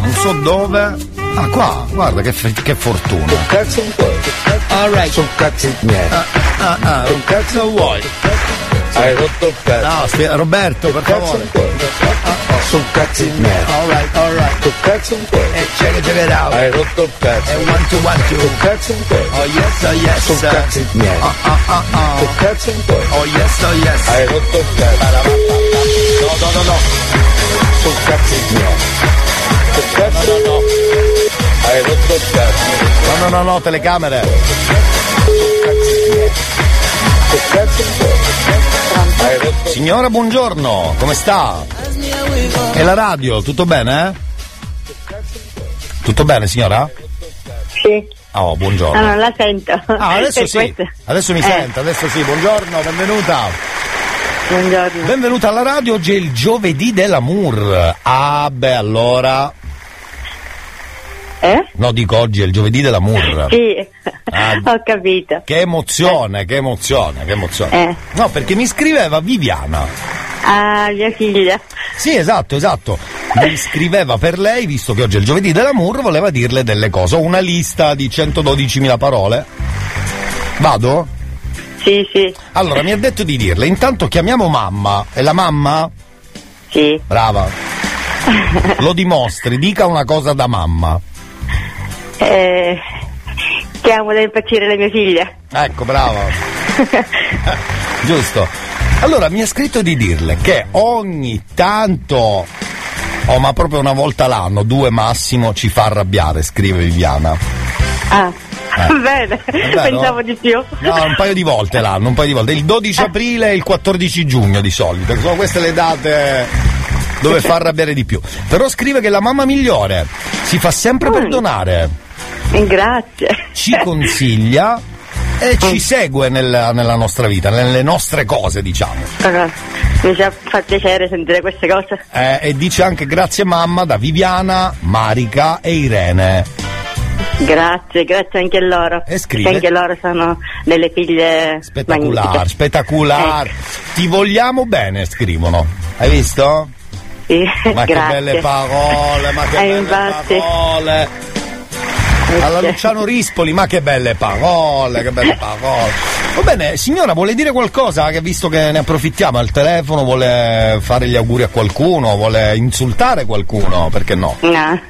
Non so dove. Ah, qua, guarda che, che fortuna. Che cazzo vuoi? Alright. Sono cazzi miei. Ah, ah, ah. Che cazzo vuoi? Hai rotto il cazzo. No, spie- Roberto, per Che cazzo favore. Sono cazzi miei. Alright, alright. Che cazzo vuoi? Eh, check it, check it out. Hai rotto il cazzo. Eh, one, two, one, two. Che cazzo vuoi? Oh yes, oh yes. Sono cazzi miei. Ah, ah, ah. Che cazzo vuoi? Oh yes, oh yes. Hai rotto il cazzo. No, no, no, no. Sono cazzi miei. Che cazzo No, no, no. Rotto il cazzo. No, no, no, no, telecamere. Signora, buongiorno, come sta? E la radio, tutto bene? Tutto bene, signora? Sì. Oh, buongiorno. Ah, non la sento. Ah, adesso sì. Adesso mi Eh, sente, adesso sì. Buongiorno, benvenuta. Buongiorno. Benvenuta alla radio, oggi è il giovedì dell'amour. Ah, beh, allora. Eh? No, dico oggi è il giovedì dell'amour. Sì, Ah. ho capito. Che emozione, che emozione, che emozione. Eh. No, perché mi scriveva Viviana. Ah, mia figlia. Sì, esatto, esatto. Mi scriveva per lei, visto che oggi è il giovedì dell'amour, voleva dirle delle cose. Ho una lista di 112.000 parole. Vado? Sì, sì. Allora, mi ha detto di dirle, intanto chiamiamo mamma. E la mamma? Sì. Brava. Lo dimostri, dica una cosa da mamma. Eh, chiamo da impazzire le mie figlie. Ecco, brava. Giusto. Allora, mi ha scritto di dirle che ogni tanto, oh ma proprio una volta l'anno, due massimo, ci fa arrabbiare, scrive Viviana. Ah, Eh. bene, vero? pensavo di più. No, un paio di volte l'anno, un paio di volte. Il 12 aprile e il 14 giugno di solito, che sono queste le date dove fa arrabbiare di più. Però scrive che la mamma migliore si fa sempre perdonare. Grazie. Ci consiglia e ci segue nel- nella nostra vita, nelle nostre cose, diciamo. Ah, Mi fa, piacere sentire queste cose. Eh, e dice anche grazie mamma da Viviana, Marica e Irene. Grazie, grazie anche a loro. E scrive? Perché anche loro sono delle figlie Spettacolare, magnifiche. spettacolare. Ti vogliamo bene, scrivono. Hai visto? Sì, Ma che grazie. belle parole, ma che Eh, belle infatti. parole. Alla Luciano Rispoli, ma che belle parole, che belle parole. Va bene, signora, vuole dire qualcosa? Che visto che ne approfittiamo al telefono, vuole fare gli auguri a qualcuno, vuole insultare qualcuno, perché no? No,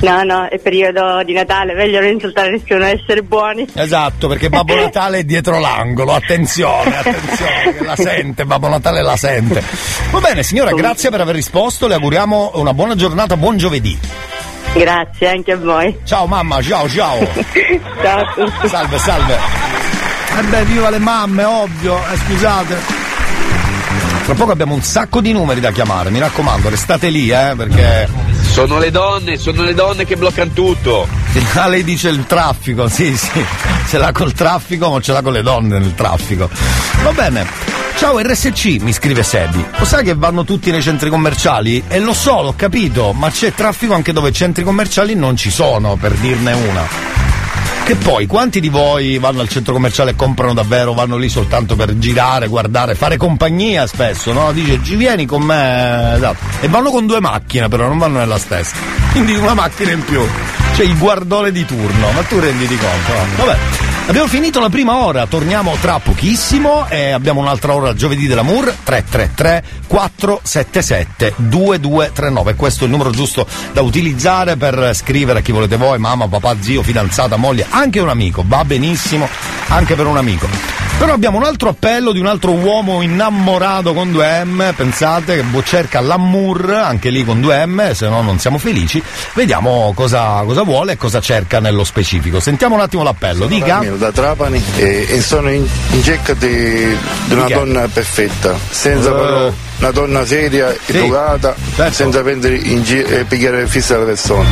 no, no, è periodo di Natale, meglio non insultare nessuno, essere buoni. Esatto, perché Babbo Natale è dietro l'angolo, attenzione, attenzione, che la sente, Babbo Natale la sente. Va bene, signora, grazie per aver risposto, le auguriamo una buona giornata, buon giovedì. Grazie anche a voi. Ciao mamma, ciao ciao. Ciao a tutti. Salve, salve. Eh beh, viva le mamme, ovvio, eh, scusate. Tra poco abbiamo un sacco di numeri da chiamare, mi raccomando, restate lì, eh, perché. Sono le donne, sono le donne che bloccano tutto. Ah, lei dice il traffico, sì, sì. Ce l'ha col traffico, ma ce l'ha con le donne nel traffico. Va bene. Ciao RSC, mi scrive Sebi. Lo sai che vanno tutti nei centri commerciali? E lo so, l'ho capito, ma c'è traffico anche dove centri commerciali non ci sono, per dirne una. Che poi, quanti di voi vanno al centro commerciale e comprano davvero, vanno lì soltanto per girare, guardare, fare compagnia spesso, no? Dice, ci vieni con me, esatto. E vanno con due macchine, però non vanno nella stessa. Quindi una macchina in più. C'è il guardone di turno, ma tu renditi conto. no? Vabbè. Abbiamo finito la prima ora, torniamo tra pochissimo e abbiamo un'altra ora giovedì dell'amour 333 477 2239. Questo è il numero giusto da utilizzare per scrivere a chi volete voi, mamma, papà, zio, fidanzata, moglie, anche un amico, va benissimo anche per un amico. Però abbiamo un altro appello di un altro uomo innamorato con 2M, pensate che cerca l'amour, anche lì con 2M, se no non siamo felici. Vediamo cosa, cosa vuole e cosa cerca nello specifico. Sentiamo un attimo l'appello, dica. Ramiro da Trapani e, e sono in, in cerca di, di una donna perfetta, senza Eh. però una donna seria, educata, senza prendere in giro e pigliare fissa le persone.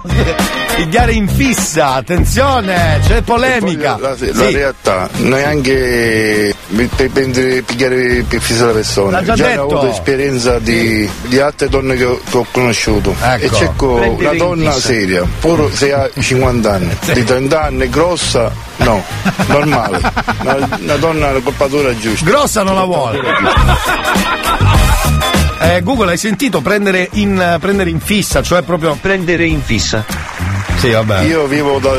Pigliare in fissa, attenzione, c'è polemica. La, la Sì. realtà, neanche per prendere pigliare per fissa le persone. L'ha già ho detto. avuto esperienza di, di altre donne che ho, che ho conosciuto Ecco. e cerco Prendere una in donna fissa. seria, pure se ha 50 anni, di 30 anni, grossa, no, normale, una, una donna colpatura giusta. Grossa non la vuole. Eh, Google, hai sentito prendere in, prendere in fissa, cioè proprio. Prendere in fissa. Sì, vabbè. Io vivo da,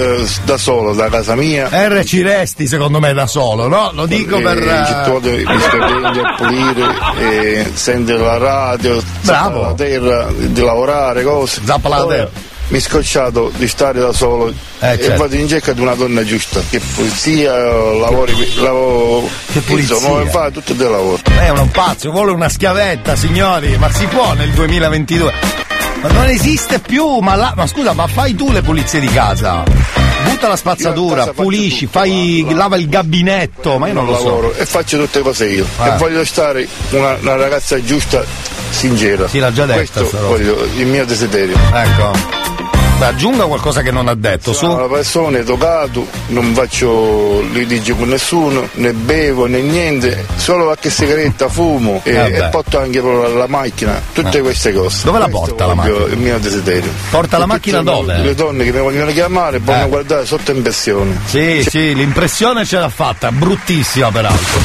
da solo, da casa mia. R ci resti secondo me da solo, no? Lo dico Eh, per. in città mi sto prendendo a pulire, e sentire la radio, Bravo. la terra, di lavorare, cose. Zappa la terra. Mi è scocciato di stare da solo e certo. vado in cerca di una donna giusta, che pulizia, lavori, lavoro, Che pulizia? insomma, fa tutto del lavoro. È un pazzo, vuole una schiavetta, signori, ma si può nel 2022? Ma non esiste più, ma, la- ma scusa, ma fai tu le pulizie di casa. Butta la spazzatura, pulisci, fai, lava il gabinetto, ma io non lo so. lavoro e faccio tutte le cose io. Ah. E voglio stare una, una ragazza giusta, sincera. Sì, l'ha già detta Questo voglio, il mio desiderio. Ecco. Beh, aggiunga qualcosa che non ha detto, su. Sono una persona educato, non faccio litigi con nessuno, né bevo né niente, solo qualche sigaretta fumo e, Vabbè. e porto anche la macchina, tutte Eh. queste cose. Dove la porta la macchina? Il mio desiderio. Porta la macchina dove? Le donne che mi vogliono chiamare possono Eh. guardare sotto impressione. Sì, sì, l'impressione ce l'ha fatta, bruttissima peraltro.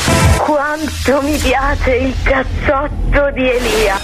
Quanto mi piace il cazzotto di Elia.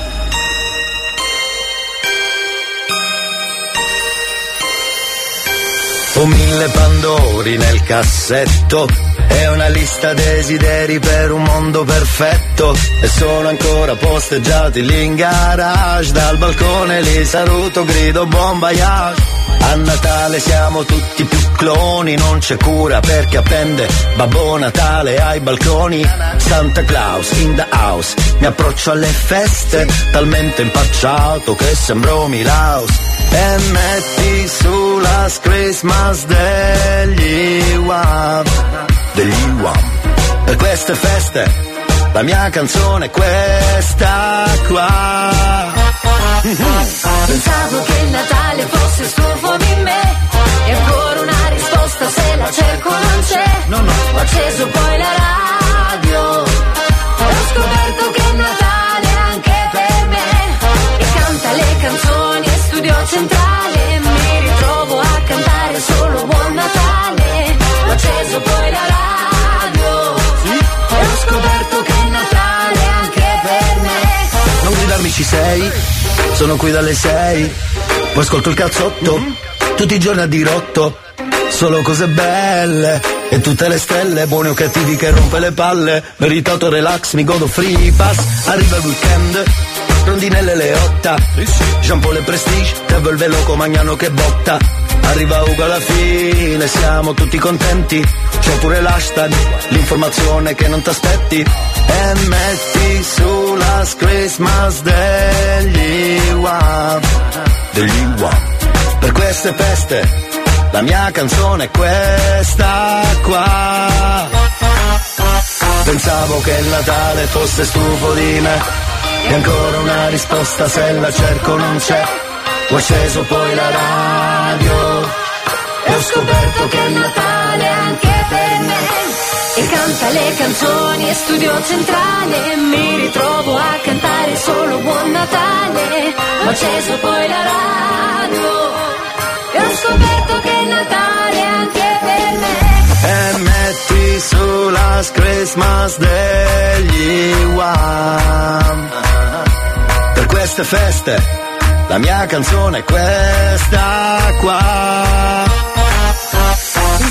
Ho mille pandori nel cassetto e una lista desideri per un mondo perfetto e sono ancora posteggiati lì in garage dal balcone li saluto grido buon voyage. A Natale siamo tutti più cloni non c'è cura perché appende Babbo Natale ai balconi. Santa Claus in the house mi approccio alle feste talmente impacciato che sembro Milaus. E metti su la Christmas degli Wham degli Wham per queste feste la mia canzone è questa qua. Pensavo che il Natale fosse stufo di me. E ancora una risposta se la cerco non c'è. Ho acceso poi la radio. E ho scoperto che è Natale anche per me. E canta le canzoni e studio centrale cantare solo Buon Natale Ho acceso poi la radio. E ho scoperto che è Natale anche per me. Non gridarmi ci sei, sono qui dalle sei, poi ascolto il cazzotto, tutti i giorni a dirotto, solo cose belle, e tutte le stelle, buoni o cattivi che rompe le palle, meritato relax, mi godo free pass, arriva il weekend, rondinelle le otta, Jean Paul e Prestige, Devil Veloco Magnano che botta, arriva Ugo alla fine, siamo tutti contenti, c'è pure l'hashtag, l'informazione che non ti aspetti, e metti su la Christmas degli Wham, degli Wham, per queste feste, la mia canzone è questa qua. Pensavo che il Natale fosse stufo di me. E ancora una risposta se la cerco non c'è. Ho acceso poi la radio Ho scoperto che è Natale anche per me. E canta le canzoni e studio centrale Mi ritrovo a cantare solo Buon Natale. Ho acceso poi la radio E ho scoperto che è Natale anche per me. E metti su la Christmas degli Wham. Per queste feste la mia canzone è questa qua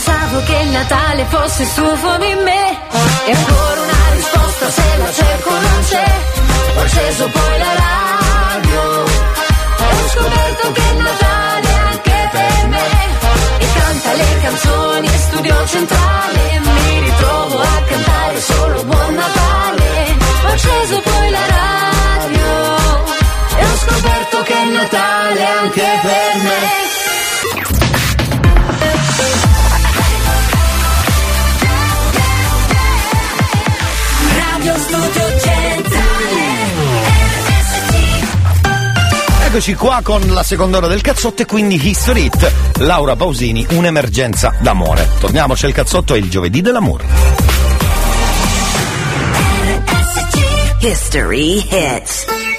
Pensavo che il Natale fosse stufo di me. E ancora una risposta se la cerco non c'è. Ho acceso poi la radio. E ho scoperto che è Natale anche per me. E canta le canzoni e studio centrale. Mi ritrovo a cantare solo Buon Natale. Ho acceso poi la radio. E ho scoperto che è Natale anche per me Eccoci qua con la seconda ora del cazzotto e quindi History Hit. Laura Pausini, un'emergenza d'amore. Torniamo, c'è il cazzotto, è il giovedì dell'amore. History hits.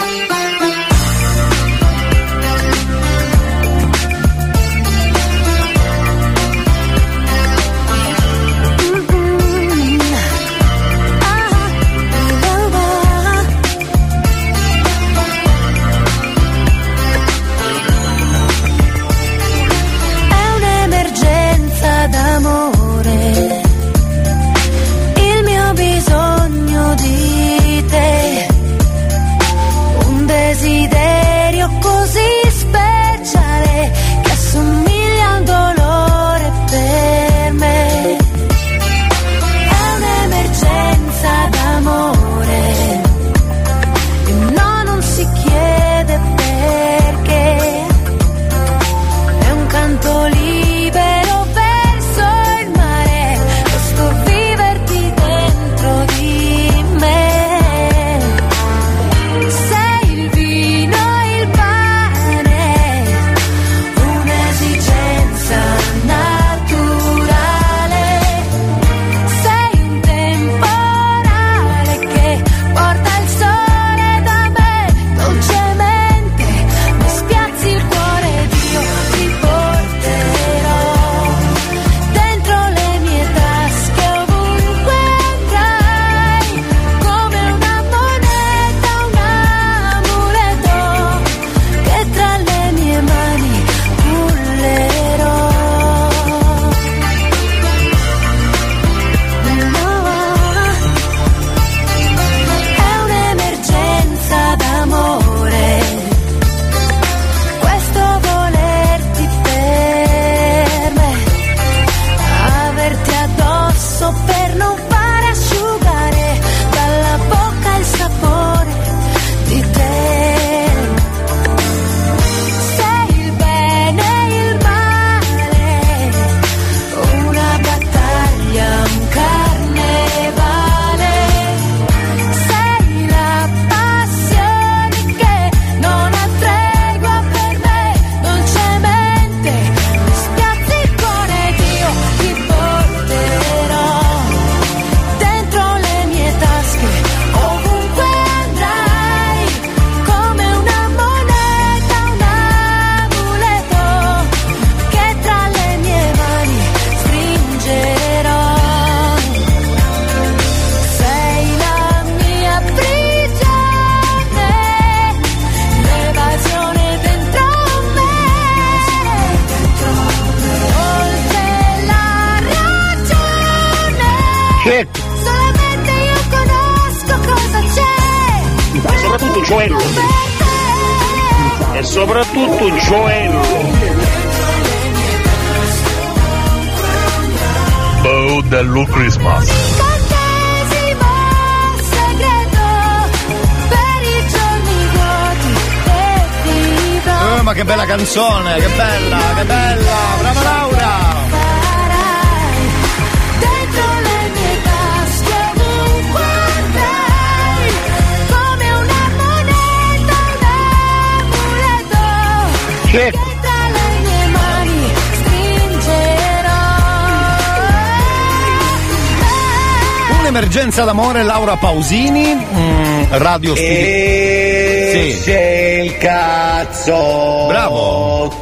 Un'emergenza d'amore, Laura Pausini, mm, radio studio. E c'è il cazzo. Bravo.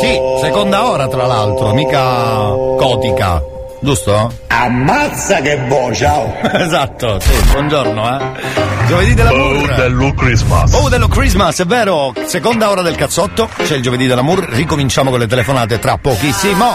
Sì, seconda ora tra l'altro, mica cotica. Giusto? Ammazza che voce, ciao! esatto, sì, buongiorno, eh. Giovedì. Bow dello Christmas. Oh, dello Christmas, è vero. Seconda ora del cazzotto, c'è il giovedì dell'amour. Ricominciamo con le telefonate tra pochissimo.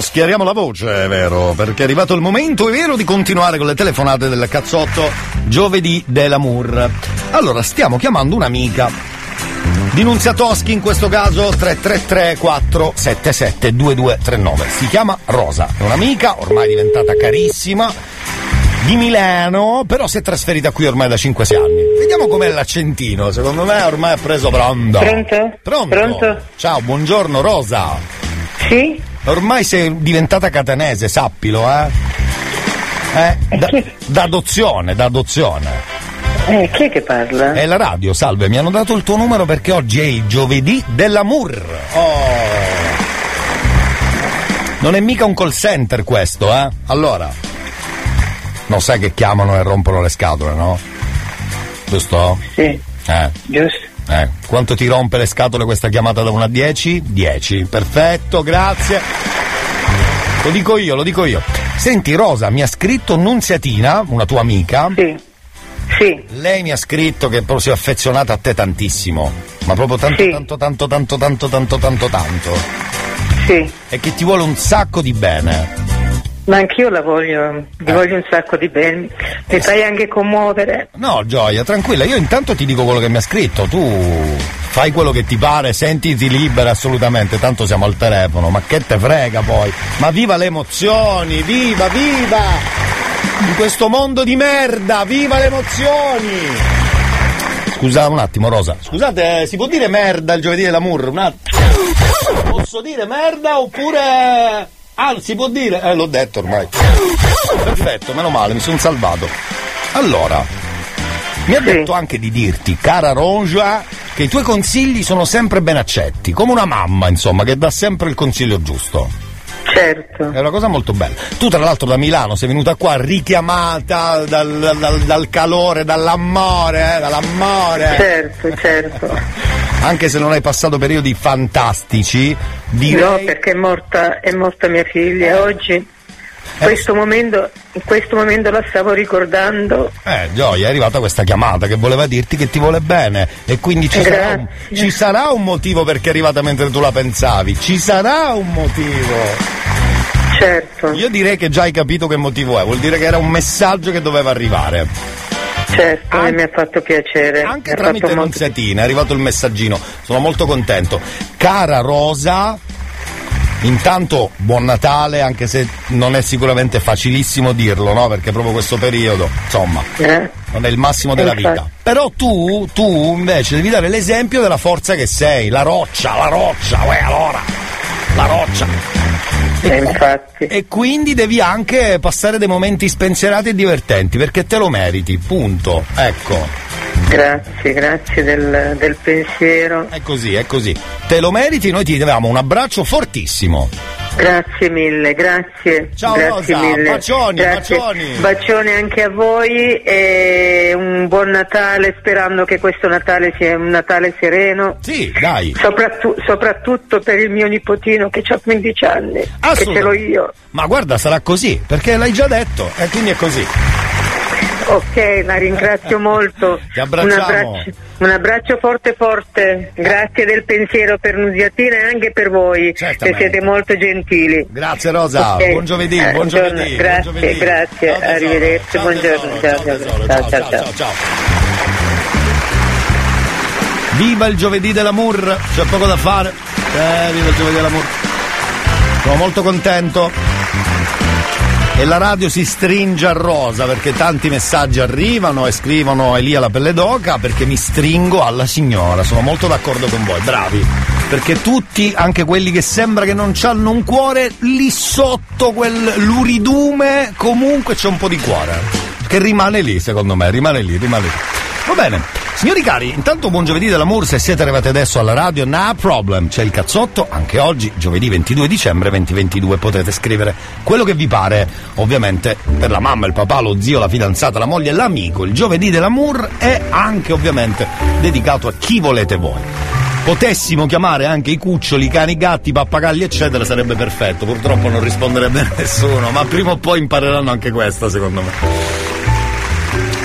Schiariamo la voce, è vero, perché è arrivato il momento, è vero, di continuare con le telefonate del cazzotto giovedì dell'amour. Allora, stiamo chiamando un'amica. Di Nunzia Toschi in questo caso 333 477 2239. Si chiama Rosa, è un'amica ormai diventata carissima di Milano, però si è trasferita qui ormai da 5-6 anni. Vediamo com'è l'accentino, secondo me ormai ha preso pronto. Pronto? Pronto? Pronto? Ciao, buongiorno Rosa. Sì? Ormai sei diventata catanese, sappilo, eh? Eh, da, d'adozione, d'adozione. Eh, chi è che parla? È la radio, salve, mi hanno dato il tuo numero perché oggi è il giovedì dell'amour. Oh. Non è mica un call center questo, eh? Allora, non sai che chiamano e rompono le scatole, no? Giusto? Sì. Eh. Giusto. Eh, quanto ti rompe le scatole questa chiamata da 1 a 10? 10. Perfetto, grazie. Lo dico io, lo dico io. Senti, Rosa, mi ha scritto Nunziatina, una tua amica. Sì. Sì. Lei mi ha scritto che proprio si è affezionata a te tantissimo. Ma proprio tanto, Sì. tanto, tanto, tanto, tanto, tanto, tanto, tanto. Sì. E che ti vuole un sacco di bene. Ma anch'io la voglio, ti voglio un sacco di bene. Mi fai anche commuovere. No, Gioia, tranquilla, io intanto ti dico quello che mi ha scritto, tu fai quello che ti pare, sentiti libera assolutamente, tanto siamo al telefono, ma che te frega poi? Ma viva le emozioni, viva, viva! In questo mondo di merda, viva le emozioni! Scusa un attimo, Rosa. Scusate, eh, si può dire merda il giovedì dell'amour? Un attimo. Posso dire merda oppure... Ah, si può dire? Eh, l'ho detto ormai. Perfetto, meno male, mi sono salvato. Allora, mi ha detto anche di dirti, cara Ronja, che i tuoi consigli sono sempre ben accetti, come una mamma, insomma, che dà sempre il consiglio giusto. Certo. È una cosa molto bella. Tu, tra l'altro, da Milano sei venuta qua richiamata dal, dal- dal calore, dall'amore, eh, dall'amore. Certo, certo. Anche se non hai passato periodi fantastici, direi. No, perché è morta, è morta mia figlia. Oggi, in questo, momento, in questo momento la stavo ricordando. Eh, Gioia, è arrivata questa chiamata che voleva dirti che ti vuole bene e quindi ci sarà, un, ci sarà un motivo perché è arrivata mentre tu la pensavi. Ci sarà un motivo. Certo. Io direi che già hai capito che motivo è, vuol dire che era un messaggio che doveva arrivare. Certo, e mi ha fatto piacere. Anche mi tramite fatto molto- Nunziatina è arrivato il messaggino, sono molto contento. Cara Rosa, intanto buon Natale, anche se non è sicuramente facilissimo dirlo, no? Perché proprio questo periodo, insomma, Eh? non è il massimo della vita. Però tu, tu invece devi dare l'esempio della forza che sei, la roccia, la roccia, uè allora, la roccia. E, e quindi devi anche passare dei momenti spensierati e divertenti, perché te lo meriti, punto. Ecco. Grazie, grazie del, del pensiero. È così, è così. Te lo meriti, noi ti diamo un abbraccio fortissimo. Grazie mille, grazie. Ciao, grazie Rosa, mille. bacioni, Grazie. bacioni. Bacione anche a voi e un buon Natale sperando che questo Natale sia un Natale sereno. Sì, dai. Soprattutto, soprattutto per il mio nipotino che ha 15 anni, che ce l'ho io. Ma guarda, sarà così, perché l'hai già detto, e quindi è così. Ok, la ringrazio molto. Ti abbracciamo. Un abbraccio, un abbraccio forte forte. Grazie del pensiero per Nuziatina e anche per voi, che siete molto gentili. Grazie Rosa, Ok. buon giovedì, Eh, buon buongiorno, giovedì. Grazie, buon giovedì. grazie, Ciao, arrivederci, Ciao, buongiorno. tesoro. Ciao, Ciao, ciao, tesoro. ciao, Ciao, ciao, ciao, ciao. Viva il giovedì dell'amour, c'è poco da fare. Eh, viva il giovedì dell'amour. Sono molto contento. E la radio si stringe a rosa perché tanti messaggi arrivano e scrivono Elia la pelle d'oca perché mi stringo alla signora. Sono molto d'accordo con voi, bravi. Perché tutti, anche quelli che sembra che non hanno un cuore, lì sotto quel luridume comunque c'è un po' di cuore. Che rimane lì, secondo me, rimane lì, rimane lì. Va bene. Signori cari, intanto buon giovedì dell'amour, se siete arrivati adesso alla radio, no problem, c'è il cazzotto, anche oggi, giovedì 22 dicembre 2022, potete scrivere quello che vi pare, ovviamente per la mamma, il papà, lo zio, la fidanzata, la moglie, l'amico, il giovedì dell'amour è anche ovviamente dedicato a chi volete voi. Potessimo chiamare anche i cuccioli, i cani, i gatti, i pappagalli, eccetera, sarebbe perfetto. Purtroppo non risponderebbe nessuno, ma prima o poi impareranno anche questa, secondo me.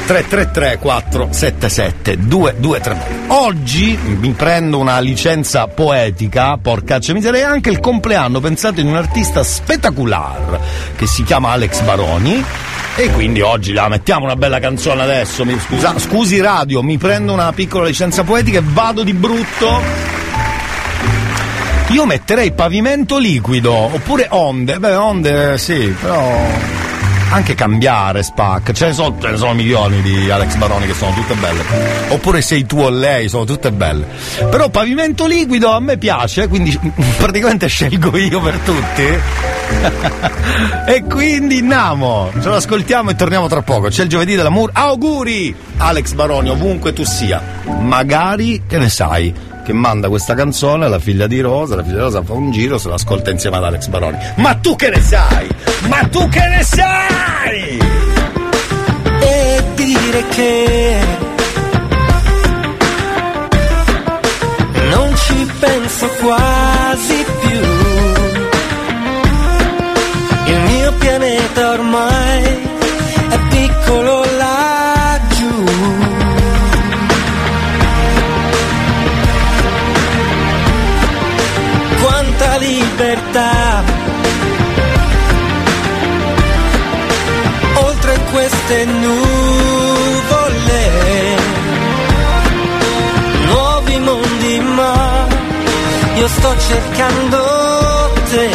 333 477 2239 Oggi mi prendo una licenza poetica, porcaccia miseria, è anche il compleanno, pensate, di un artista spettacolare che si chiama Alex Baroni. E quindi oggi la mettiamo una bella canzone adesso. Mi, scusa, scusi radio, mi prendo una piccola licenza poetica e vado di brutto. Io metterei pavimento liquido oppure onde. Beh, onde sì, però anche cambiare spac. Ce ne, sono, ce ne sono milioni di Alex Baroni che sono tutte belle. Oppure sei tu o lei sono tutte belle. Però pavimento liquido a me piace quindi praticamente scelgo io per tutti. E quindi Namo ce lo ascoltiamo e torniamo tra poco. C'è il giovedì dell'amour. Auguri Alex Baroni ovunque tu sia. Magari che ne sai che manda questa canzone alla figlia di Rosa, la figlia di Rosa fa un giro, se l'ascolta insieme ad Alex Baroni. Ma tu che ne sai? Ma tu che ne sai? e dire che non ci penso quasi più. Il mio pianeta ormai è piccolo libertà oltre queste nuvole, nuovi mondi, ma io sto cercando te.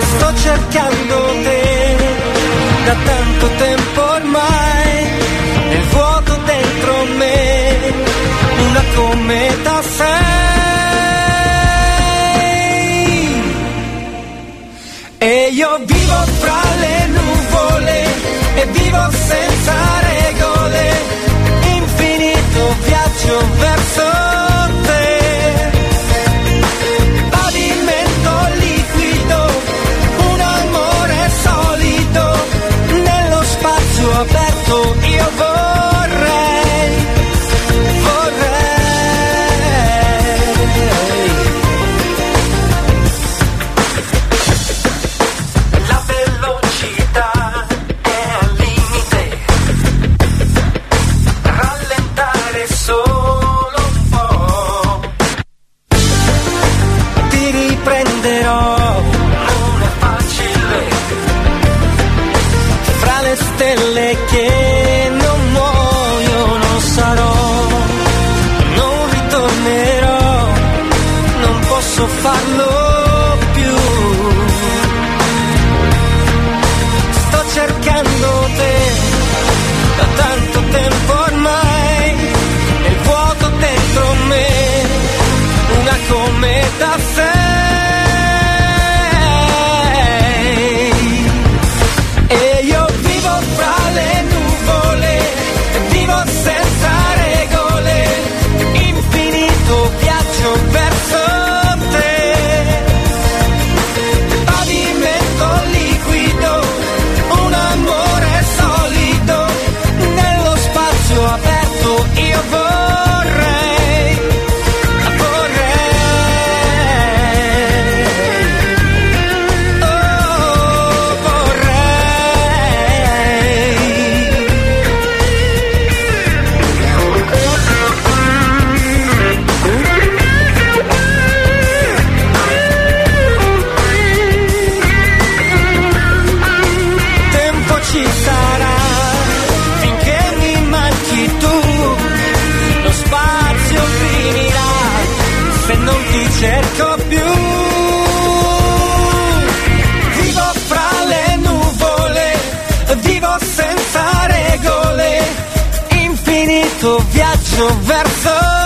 Sto cercando te da tanto tempo nuvole e vivo senza regole, infinito viaggio verso senza regole, infinito viaggio verso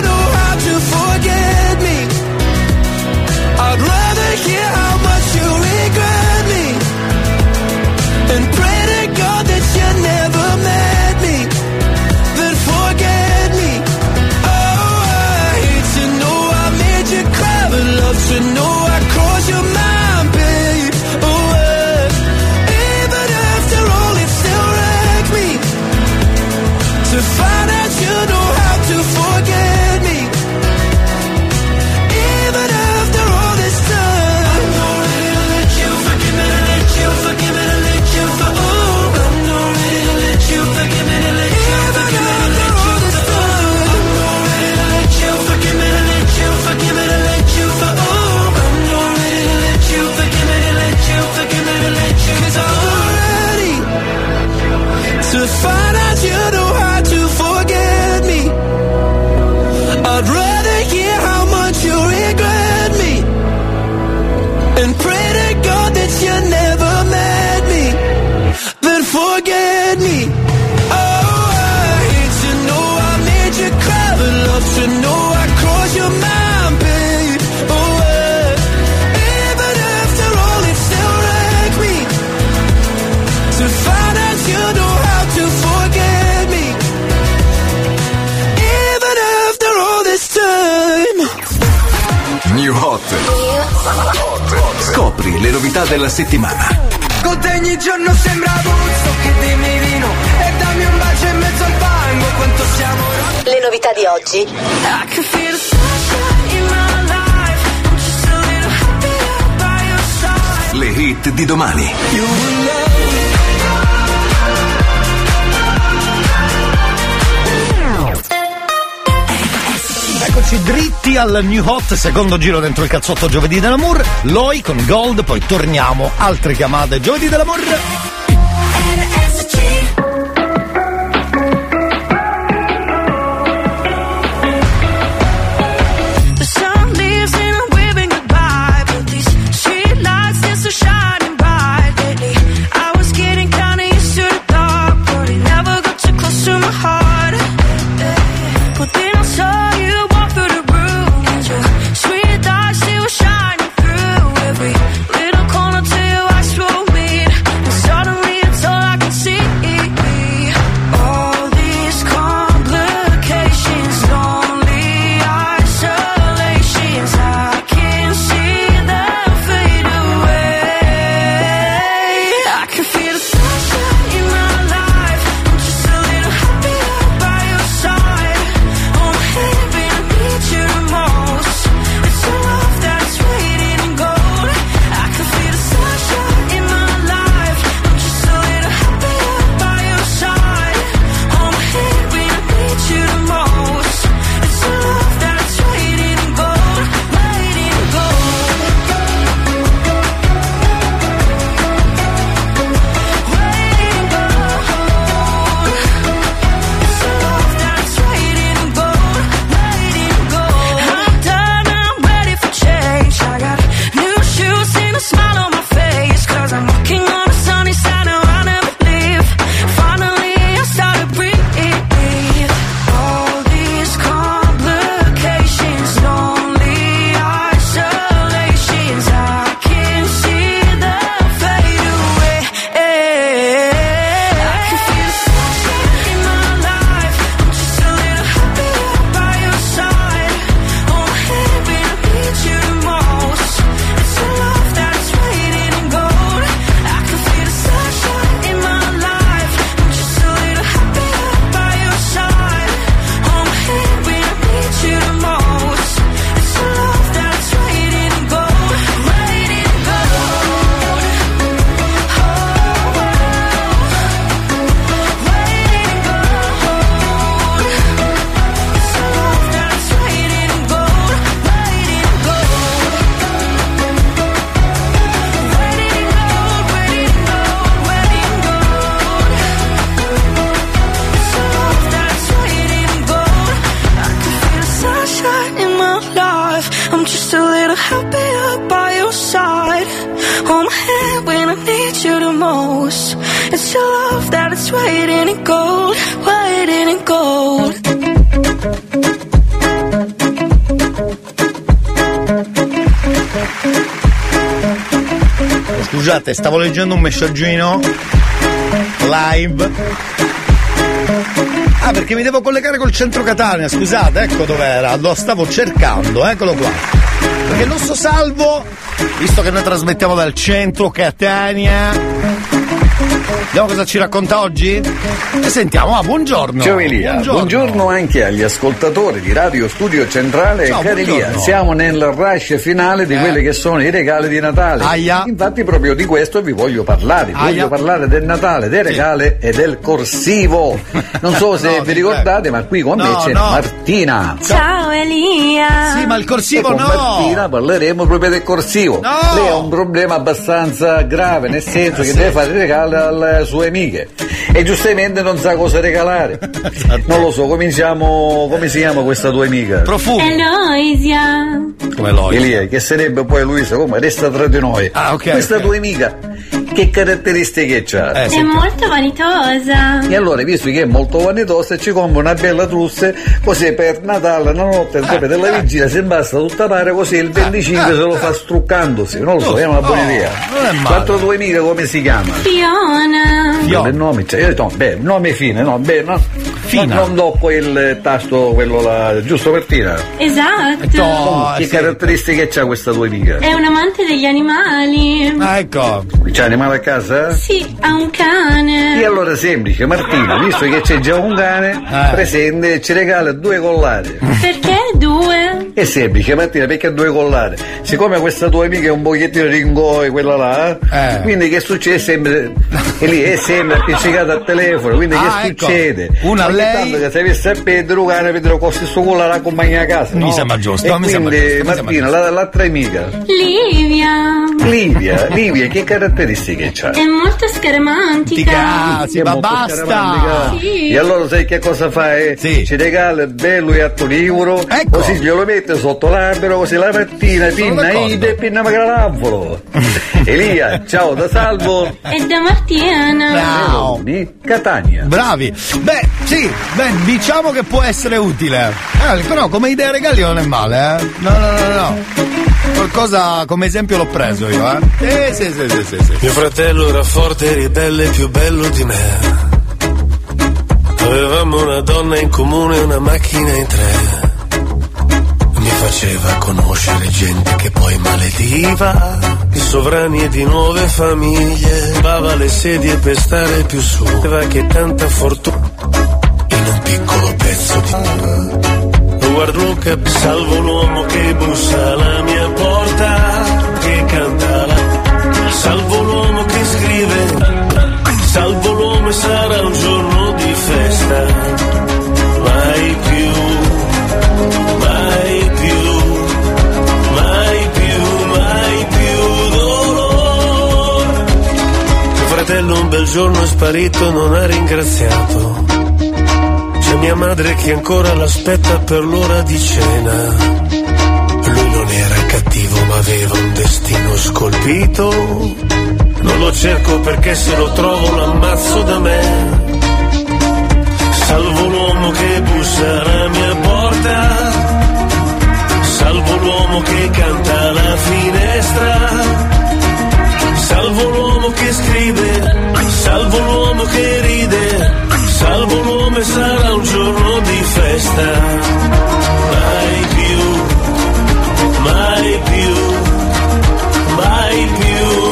know più hot. Scopri le novità della settimana. Con te ogni giorno sembra Buzzo che dimmi vino e dammi un bacio in mezzo al fango quanto siamo Le novità di oggi. Le hit di domani. Eccoci dritti al New Hot, secondo giro dentro il cazzotto Giovedì dell'Amour. Loi con Gold, poi torniamo. Altre chiamate Giovedì dell'Amour. Leggendo un messaggino live. Ah, perché mi devo collegare col centro Catania, scusate, ecco dov'era, lo stavo cercando, eccolo qua. Perché il nostro salvo, visto che noi trasmettiamo dal centro Catania, vediamo cosa ci racconta oggi? E sentiamo, ah, buongiorno. Ciao Elia, buongiorno. anche agli ascoltatori di Radio Studio Centrale. Ciao, Cari Elia, buongiorno. siamo nel rush finale di Eh. quelli che sono i regali di Natale. Aia. Infatti proprio di questo vi voglio parlare. Aia. Voglio parlare del Natale, dei regali e del corsivo. Non so se No, vi ricordate, ma qui con me No, c'è no. Martina. Ciao Elia! Sì, ma il corsivo con no! Martina parleremo proprio del corsivo. No! Lei ha un problema abbastanza grave, nel senso che Sì. deve fare regali alle sue amiche. E giustamente non sa cosa regalare. Esatto. Non lo so, cominciamo. Come si chiama questa tua amica? Profumi. Eloisia! Come Lois. Elia, che sarebbe poi Luisa, come resta tra di noi. Ah, ok, Questa ok. tua amica, che caratteristiche ha? Eh, È molto vanitosa! E allora, visto che è molto vanitosa, ci compra una bella trusse, così per Natale, la notte, giorno della vigilia, si imbasta tutta pare, così il 25 se lo fa struccandosi. Non lo so, è una buona Oh, idea. non è male. L'altra tua amica come si chiama? Fiona! Fio- Il nome, cioè, io no, beh, nome fine, no, beh, no. Fina. Non, non dopo il tasto, quello là, giusto per Tina. Esatto! Oh, che sì. caratteristiche c'ha questa tua amica? È un amante degli animali! Ah, ecco. C'è animale a casa? Sì, ha un cane! E allora semplice, Martina, visto che c'è già un cane, Eh. presente, ci regala due collari. Perché due? È semplice, Martina, perché due collari? Siccome questa tua amica è un pochettino ringoi, quella là, Eh. quindi che succede sempre? E lì è sempre appiccicata al telefono, quindi Ah, che ecco. succede? Una lei- che se avesse a un cane, vedrò con questo collare accompagna a casa. Mi no? sembra giusto, E mi quindi, Martina, la- l'altra amica, Livia! Livia, Livia, che caratteristiche c'ha? È molto scaramantica! Tica, sì, ma molto basta. Sì. E allora sai che cosa fai? Sì. Ci regala il bello e attorivoro, Ecco. così glielo mette sotto l'albero, così la mattina pinna ide e pinna magari l'avolo. Elia, ciao da Salvo. E da Martina! Ciao. Di Catania. Bravi. Beh, sì, beh, diciamo che può essere utile. Eh, però come idea regali non è male, eh. No, no, no, no. Qualcosa come esempio l'ho preso io, eh. Sì, sì, sì, sì, sì, sì. Mio fratello era forte, ribelle, più bello di me. Avevamo una donna in comune, una macchina in tre. Mi faceva conoscere gente che poi malediva. Di sovrani e di nuove famiglie. Lava le sedie per stare più su. Aveva che tanta fortuna in un piccolo pezzo di. Lo guardo che salvo l'uomo che bussa alla mia porta. Che canta la Salvo l'uomo che scrive, salvo l'uomo e sarà un giorno di festa. Mai più, mai più, mai più, mai più dolore. Mio fratello un bel giorno è sparito, non ha ringraziato. C'è mia madre che ancora l'aspetta per l'ora di cena. Lui non era cattivo ma aveva un destino scolpito. Non lo cerco perché se lo trovo l'ammazzo da me. Salvo l'uomo che bussa alla mia porta. Salvo l'uomo che canta alla finestra. Salvo l'uomo che scrive. Salvo l'uomo che ride. Salvo l'uomo e sarà un giorno di festa. Mai più mai più, mai più,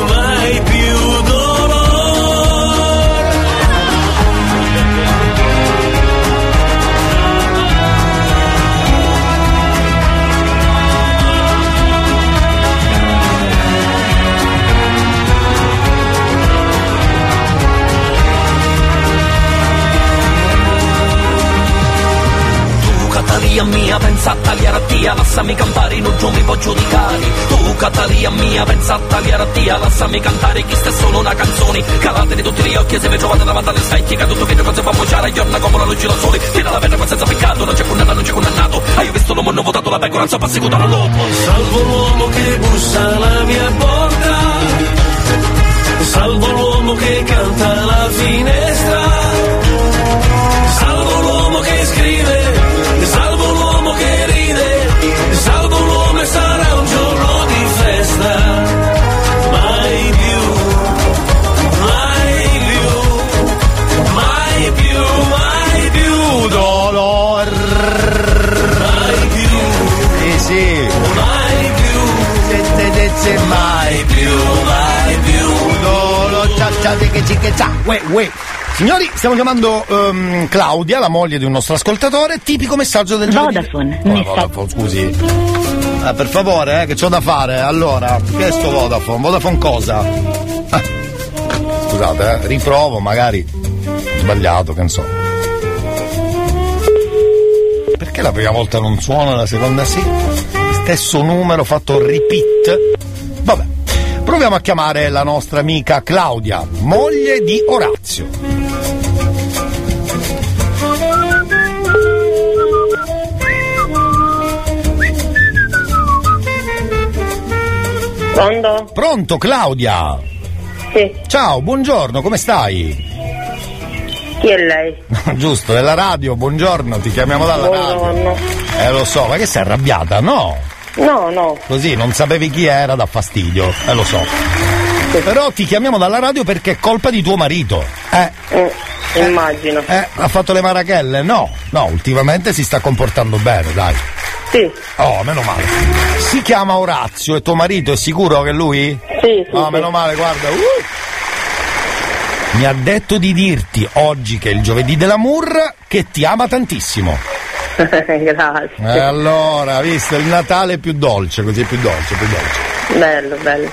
Catalia mia, pensa a tagliare a tia, lasciami cantare, non mi può giudicare. Tu Catalia mia, pensa a tagliare a tia, lasciami cantare, chi sta solo una canzone. Calate di tutti gli occhi, se vi trovate davanti alle specchie, tutto che cosa fa giorna come la luce da sole. Fino alla pena senza peccato, non c'è condannato, non c'è condannato. Hai visto l'uomo, hanno votato la becco, corazza passico dalla lopo Salvo l'uomo che bussa alla mia porta Salvo l'uomo che canta alla finestra uè. Signori, stiamo chiamando ehm, Claudia, la moglie di un nostro ascoltatore, tipico messaggio del giovedì. Vodafone, Oh. Vodafone, scusi. Ah, per favore, eh, che c'ho da fare. Allora, che è sto Vodafone? Vodafone cosa? Ah, Scusate, eh, riprovo, magari sbagliato, che ne so. Perché la prima volta non suona, la seconda sì? Stesso numero fatto repeat. Vabbè. Proviamo a chiamare la nostra amica Claudia, moglie di Orazio. Pronto? Pronto Claudia? Sì. Ciao, buongiorno, come stai? Chi è lei? Giusto, è la radio, buongiorno, ti chiamiamo dalla radio. Buongiorno. Eh lo so, ma che sei arrabbiata? No. No, no. Così non sapevi chi era, dà fastidio. Eh lo so. Però ti chiamiamo dalla radio perché è colpa di tuo marito. Eh. Immagino. Eh, ha fatto le marachelle? No, no, ultimamente si sta comportando bene, dai. Sì. Oh, meno male. Si chiama Orazio e tuo marito è sicuro che è lui? Sì, sì. No, meno male, guarda. uh. Mi ha detto di dirti oggi che è il giovedì dell'amour che ti ama tantissimo. Grazie. E allora, visto, il Natale è più dolce, così è più dolce, più dolce. Bello, bello.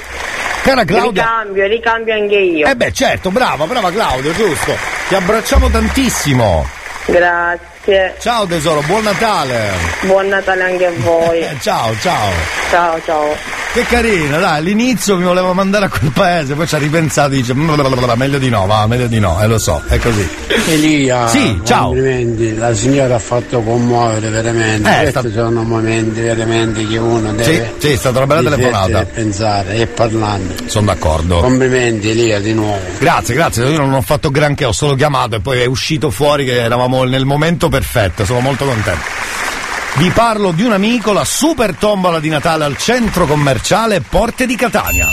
Cara Claudia. Ricambio, ricambio anche io. Eh beh, certo, brava, brava Claudia, giusto. Ti abbracciamo tantissimo. Grazie. Ciao tesoro, buon Natale. Buon Natale anche a voi. ciao, ciao. Ciao, ciao. Che carina, dai, all'inizio mi voleva mandare a quel paese, poi ci ha ripensato e dice "Blablabla, meglio di no, va, meglio di no, e lo so, è così. Elia, Sì, ciao. complimenti, la signora ha fatto commuovere veramente. Eh, Questi sono momenti veramente che uno Sì, deve sì, è stata una bella telefonata. e pensare e parlando. Sono d'accordo. Complimenti Elia di nuovo. Grazie, grazie, io non ho fatto granché, ho solo chiamato e poi è uscito fuori che eravamo nel momento perfetto, sono molto contento. Vi parlo di un amico, la super tombola di Natale al centro commerciale Porte di Catania.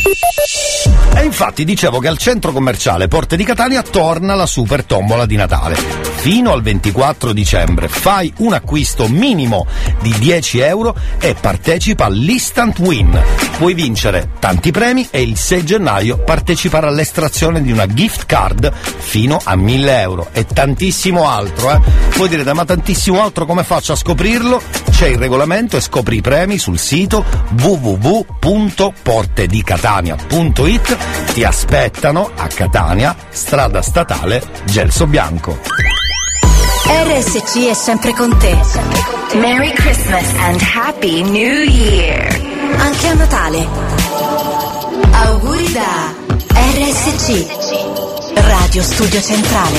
E infatti dicevo che al centro commerciale Porte di Catania torna la super tombola di Natale. Fino al 24 dicembre fai un acquisto minimo di 10 euro e partecipa all'Instant Win. Puoi vincere tanti premi e il 6 gennaio partecipare all'estrazione di una gift card fino a 1000 euro e tantissimo altro. Eh. Voi direte ma tantissimo altro come faccio a scoprirlo? C'è il regolamento e scopri i premi sul sito www.portedicatania.it ti aspettano a Catania, strada statale Gelso Bianco. RSC è sempre con te. Merry Christmas and Happy New Year. Anche a Natale. Auguri da RSC. Radio Studio Centrale.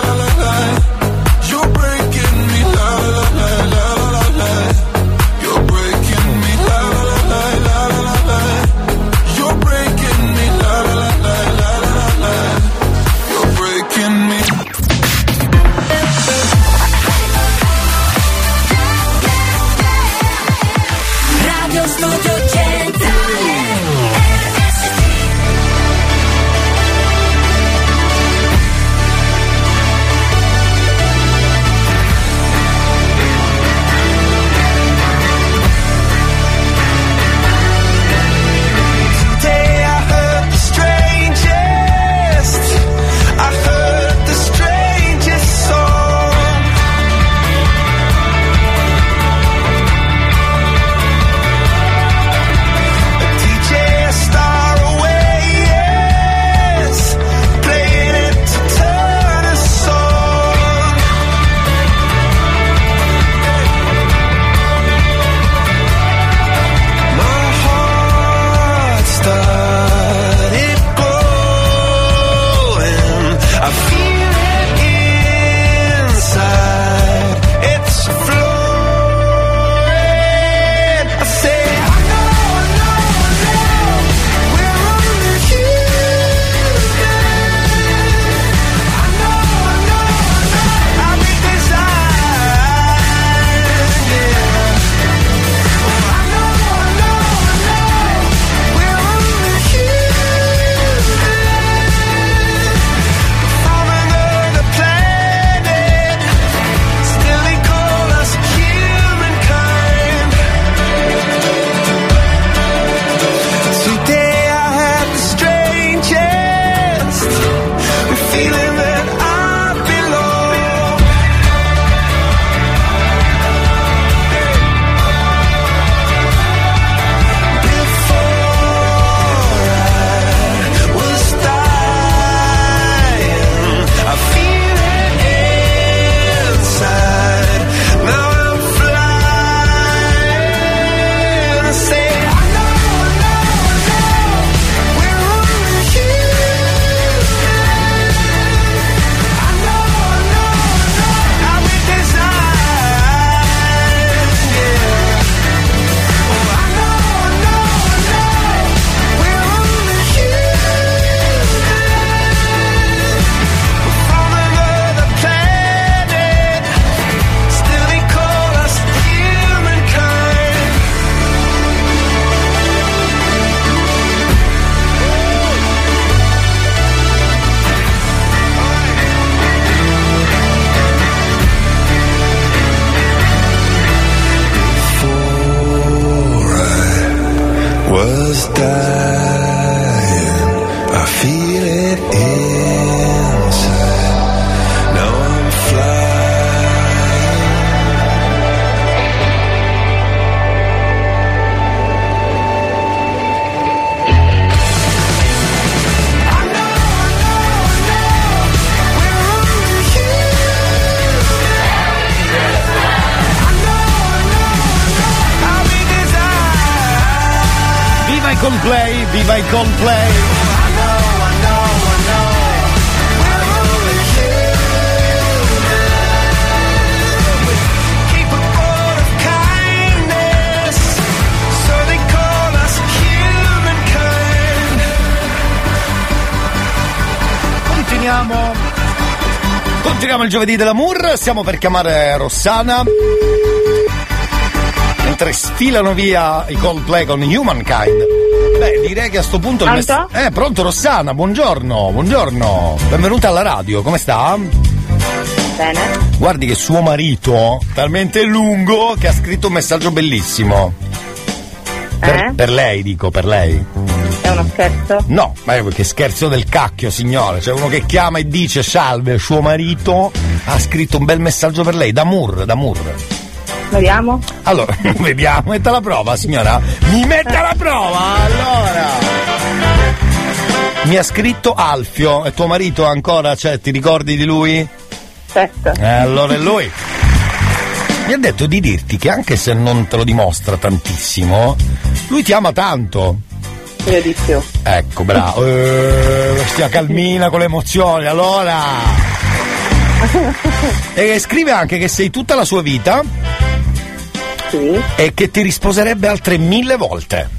Giovedì dell'amour, stiamo per chiamare Rossana. Mentre sfilano via i Coldplay con Humankind. Beh, direi che a sto punto il Pronto? mess- Eh, pronto Rossana, buongiorno, buongiorno. Benvenuta alla radio, come sta? Bene. Guardi che suo marito, talmente lungo, che ha scritto un messaggio bellissimo. Per, Eh? per lei, dico, per lei. È uno scherzo? No, ma è che scherzo del cacchio, signore. C'è uno che chiama e dice salve, suo marito ha scritto un bel messaggio per lei, d'amor, d'amor. Vediamo. Allora, vediamo, metta la prova, signora. Mi metta la prova, allora. Mi ha scritto Alfio, e tuo marito ancora, cioè, ti ricordi di lui? Certo. Eh, allora è lui. Mi ha detto di dirti che anche se non te lo dimostra tantissimo, lui ti ama tanto. Io di più. Ecco, bravo. Eh, stia calmina con le emozioni, allora. E scrive anche che sei tutta la sua vita. E che ti risposerebbe altre mille volte.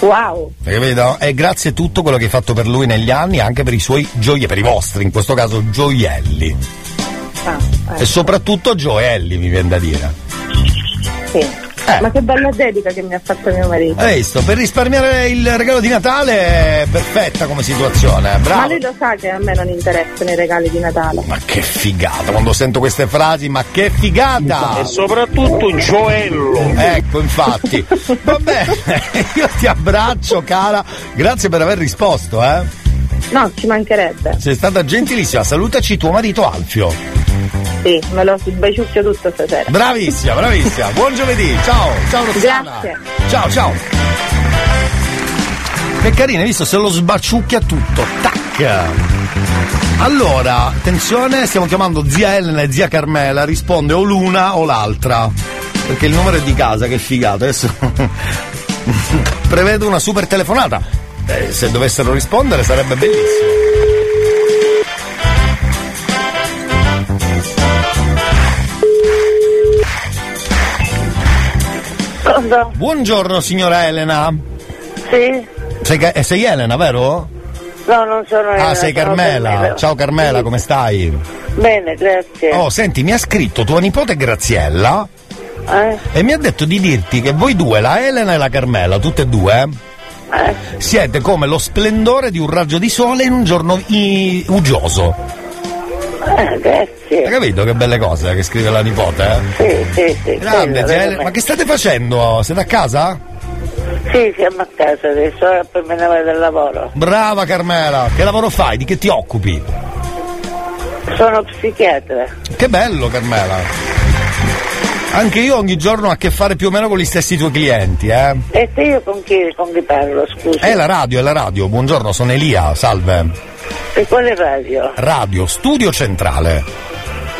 Wow. Capito? E grazie a tutto quello che hai fatto per lui negli anni, anche per i suoi gioielli, per i vostri, in questo caso gioielli. Ah, E eh. soprattutto gioielli, mi viene da dire. Sì. Eh. Ma che bella dedica che mi ha fatto mio marito. Hai visto? Per risparmiare il regalo di Natale è perfetta come situazione, eh, Ma bravo. lui lo sa che a me non interessano i regali di Natale. Ma che figata, quando sento queste frasi, ma che figata! E soprattutto gioello. Ecco, infatti. Va bene, io ti abbraccio, cara. Grazie per aver risposto, eh. No, ci mancherebbe. Sei stata gentilissima. Salutaci tuo marito Alfio. Sì, me lo sbaciucchio tutto stasera. Bravissima, bravissima. Buon giovedì. Ciao, ciao Rossana. Grazie. Ciao, ciao. Che carina, hai visto? Se lo sbaciucchia tutto. Tac. Allora, attenzione, stiamo chiamando zia Elena e zia Carmela. Risponde o l'una o l'altra. Perché il numero è di casa, che figata. Adesso prevedo una super telefonata. Eh, se dovessero rispondere sarebbe bellissimo. Buongiorno signora Elena. Sì? Sei, eh, sei Elena, vero? No, non sono Ah, Elena, sei sono Carmela. Carmela. Ciao Carmela, come stai? Bene, grazie. Oh, senti, mi ha scritto tua nipote Graziella Eh? e mi ha detto di dirti che voi due, la Elena e la Carmela, tutte e due, Eh? siete come lo splendore di un raggio di sole in un giorno i- uggioso. Eh, grazie. Hai capito che belle cose che scrive la nipote? Eh? Sì, sì, sì. Grande, veramente. Ma che state facendo? Siete a casa? Sì, siamo a casa adesso, ora poi me ne vado al lavoro. Brava Carmela, che lavoro fai? Di che ti occupi? Sono psichiatra. Che bello Carmela. Anche io ogni giorno ho a che fare più o meno con gli stessi tuoi clienti, eh? E te io con chi, con chi parlo, scusa? È la radio, è la radio. Buongiorno, sono Elia, salve. E quale radio? Radio, studio centrale.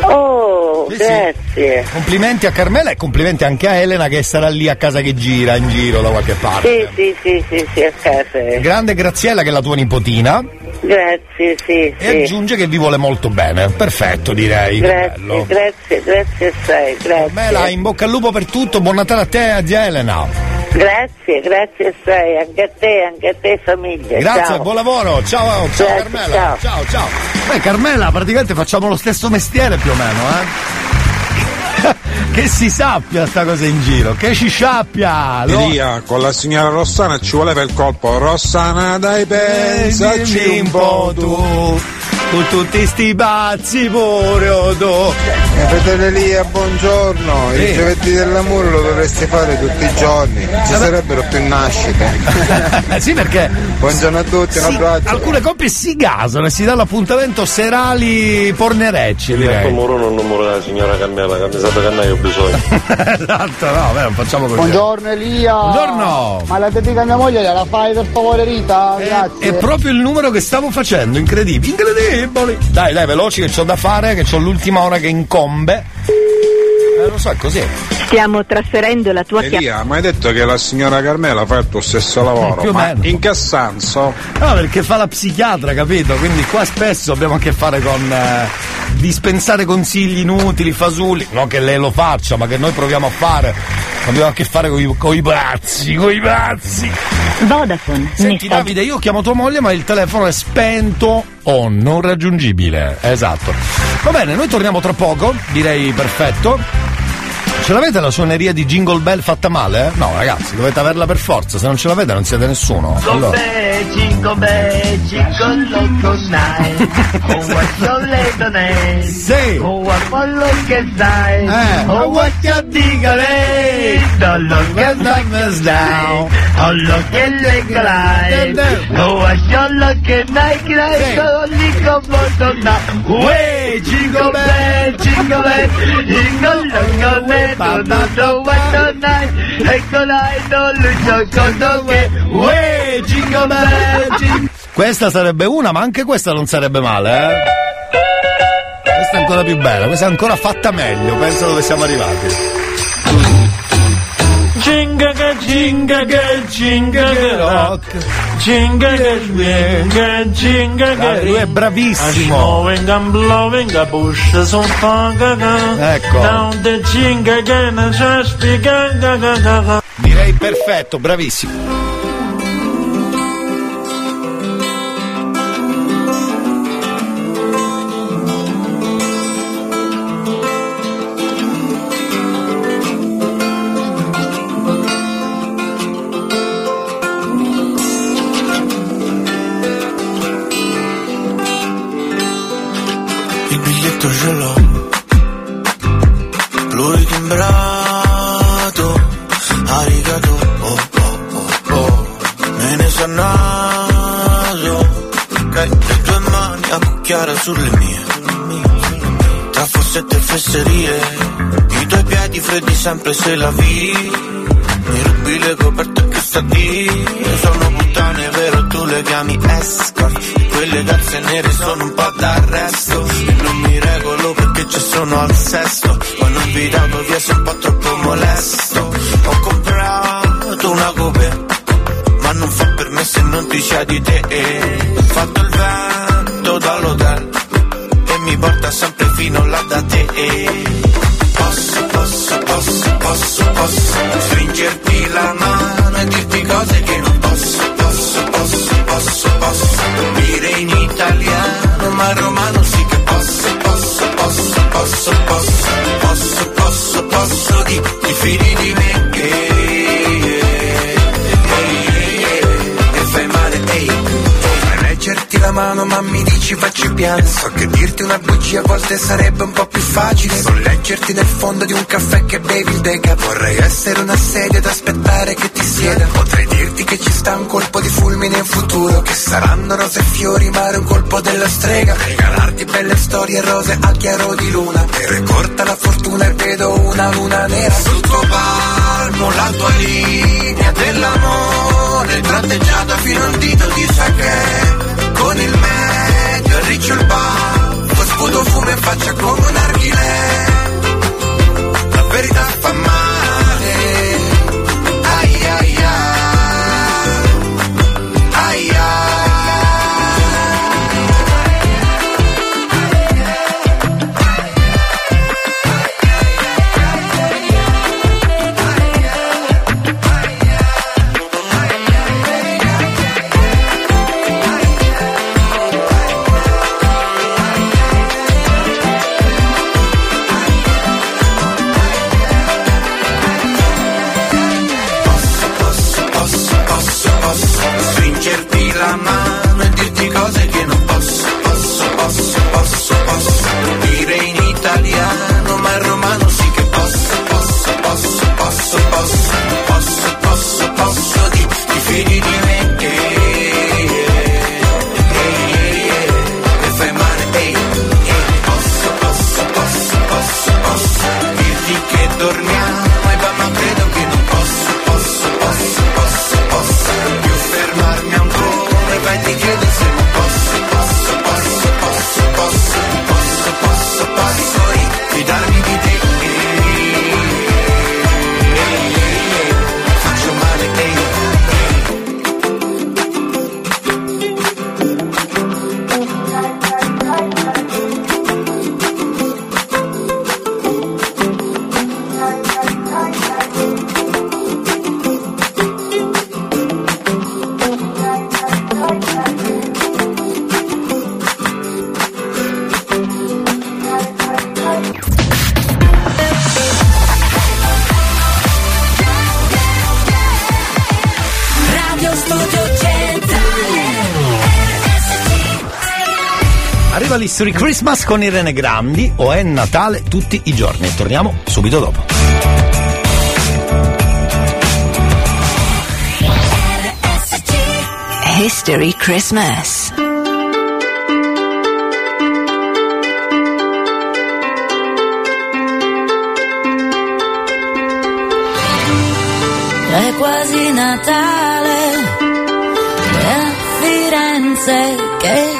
Oh, Sì, sì. grazie. Complimenti a Carmela e complimenti anche a Elena che sarà lì a casa che gira, in giro da qualche parte. Sì, sì, sì, sì, sì, a casa. eh. Grande Graziella che è la tua nipotina Grazie, sì, e sì. aggiunge che vi vuole molto bene. Perfetto direi. Grazie, grazie, grazie assai, grazie. Carmela, in bocca al lupo per tutto, buon Natale a te e a zia Elena. Grazie, grazie assai, anche a te, anche a te famiglia. Grazie, ciao. buon lavoro, ciao, ciao Grazie, Carmela. ciao. ciao, ciao. Beh, Carmela, praticamente facciamo lo stesso mestiere più o meno, eh? che si sappia sta cosa in giro, che ci sappia! lo- Elia, con la signora Rossana ci voleva il colpo. Rossana, dai, pensaci un po' tu. Con tutti sti bazzi pure o tu. Mio fratello Elia, buongiorno. Sì. Il giovedì dell'amore lo dovresti fare tutti i giorni. Ci sarebbero più nascite. sì, perché Buongiorno a tutti, un si- abbraccio. alcune coppie si gasano e si dà l'appuntamento serali pornerecci, Il direi. numero non numero della signora Carmela, che mi sa che ne ho bisogno. esatto, no, beh, non facciamo così. Buongiorno Elia. Buongiorno. Ma la dedica a mia moglie gliela fai per favore Rita? Grazie. È proprio il numero che stavo facendo, incredibile. Incredibili. Dai, dai, veloci che c'ho da fare, che c'ho l'ultima ora che incombe. Eh, lo so, è così. Stiamo trasferendo la tua chiamata. Elia, ma hai detto che la signora Carmela fa il tuo stesso lavoro? Più o ma meno. in che senso? No, perché fa la psichiatra, capito? Quindi qua spesso abbiamo a che fare con eh, dispensare consigli inutili, fasulli. Non che lei lo faccia, ma che noi proviamo a fare. Abbiamo a che fare con i, pazzi, con i pazzi. Vodafone. Senti Davide, io chiamo tua moglie, ma il telefono è spento. O non raggiungibile. Esatto. Va bene, noi torniamo tra poco, direi perfetto. Ce l'avete la suoneria di Jingle Bell fatta male? No, ragazzi, dovete averla per forza. Se non ce l'avete, non siete nessuno. Allora. Jingle bell, jingle loco night. Oh? Sì. Oh? Eh. Oh, what your digole? Don't look at the down. Oh, look at the glide. Oh, what your lucky night? Glide, oh, lico molto now. Way, jingle bell, jingle bell, jingle jingle bell, Questa sarebbe una, ma anche questa non sarebbe male, eh? Questa è ancora più bella, questa è ancora fatta meglio, penso dove siamo arrivati. Jinga che jinga che jinga che rock Jinga che jinga jinga Dai, lui è bravissimo. Snowing and blowing a bush so far Ecco. Down the jinga ne c'è spiegata Direi perfetto, bravissimo. Biglietto ce l'ho. Lui timbrato Arigato oh, oh, oh, oh. Me ne sa naso Ok, le tue mani a cucchiare sulle mie. Tra fossette e fesserie I tuoi piedi freddi sempre se la vi. Mi rubi le coperte che sta di? Sono puttane vero? Tu le chiami escort. Quelle calze nere sono un po' d'arresto al sesto Quando ho invitato via sei un po' troppo molesto. Ho comprato una coupe Ma non fa per me se non ti c'è di te. Ho fatto il vento dall'hotel E mi porta sempre fino là da te. Posso, posso, posso, posso, posso Stringerti la mano e dirti cose che non dici facci piano So che dirti una bugia a volte sarebbe un po' più facile. Non leggerti nel fondo di un caffè che bevi il deca Vorrei essere una sedia ad aspettare che ti sieda. Potrei dirti che ci sta un colpo di fulmine in futuro Che saranno rose e fiori ma un colpo della strega. Regalarti belle storie rose al chiaro di luna. Però è corta la fortuna e vedo una luna nera. Sul tuo palmo la tua linea dell'amore Tratteggiata fino al dito di sake Con il medio e riccio il baffo Sputo fumo in faccia come un archile La verità Christmas con Irene Grandi o è Natale tutti i giorni. Torniamo subito dopo. History Christmas. È quasi Natale a Firenze che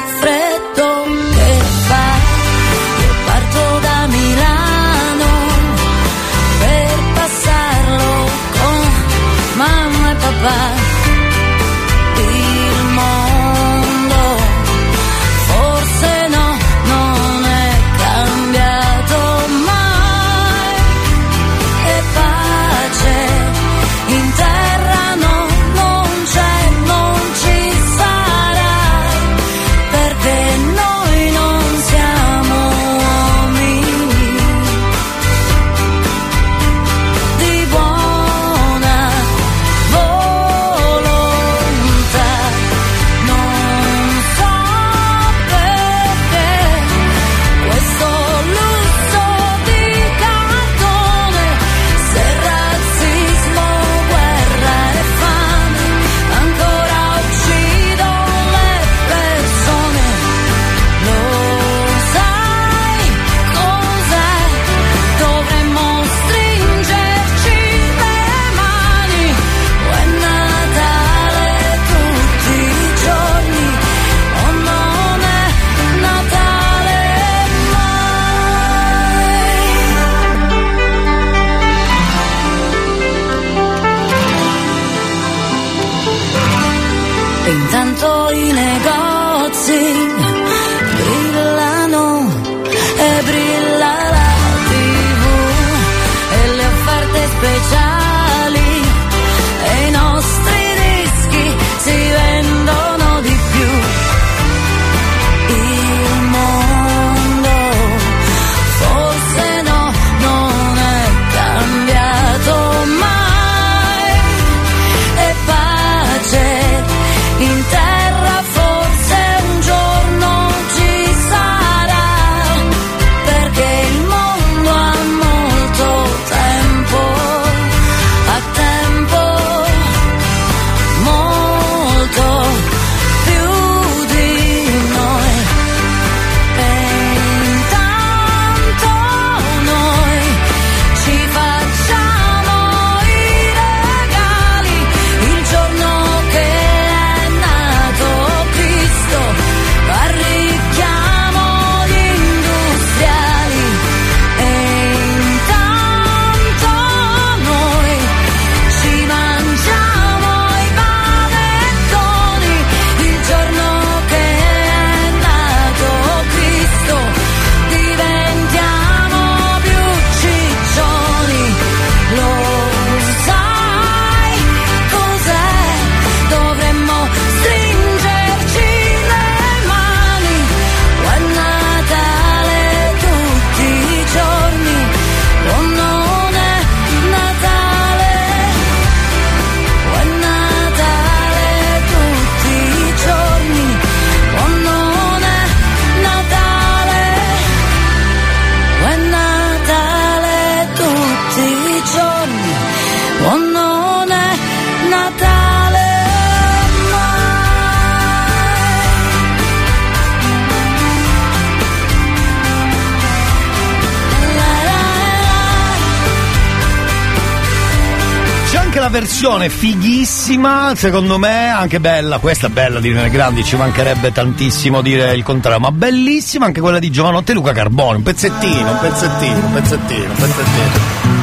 fighissima, secondo me, anche bella, questa è bella di Irene Grandi, ci mancherebbe tantissimo dire il contrario, ma bellissima anche quella di Giovanotti e Luca Carbone, un pezzettino, un pezzettino, un pezzettino, un pezzettino.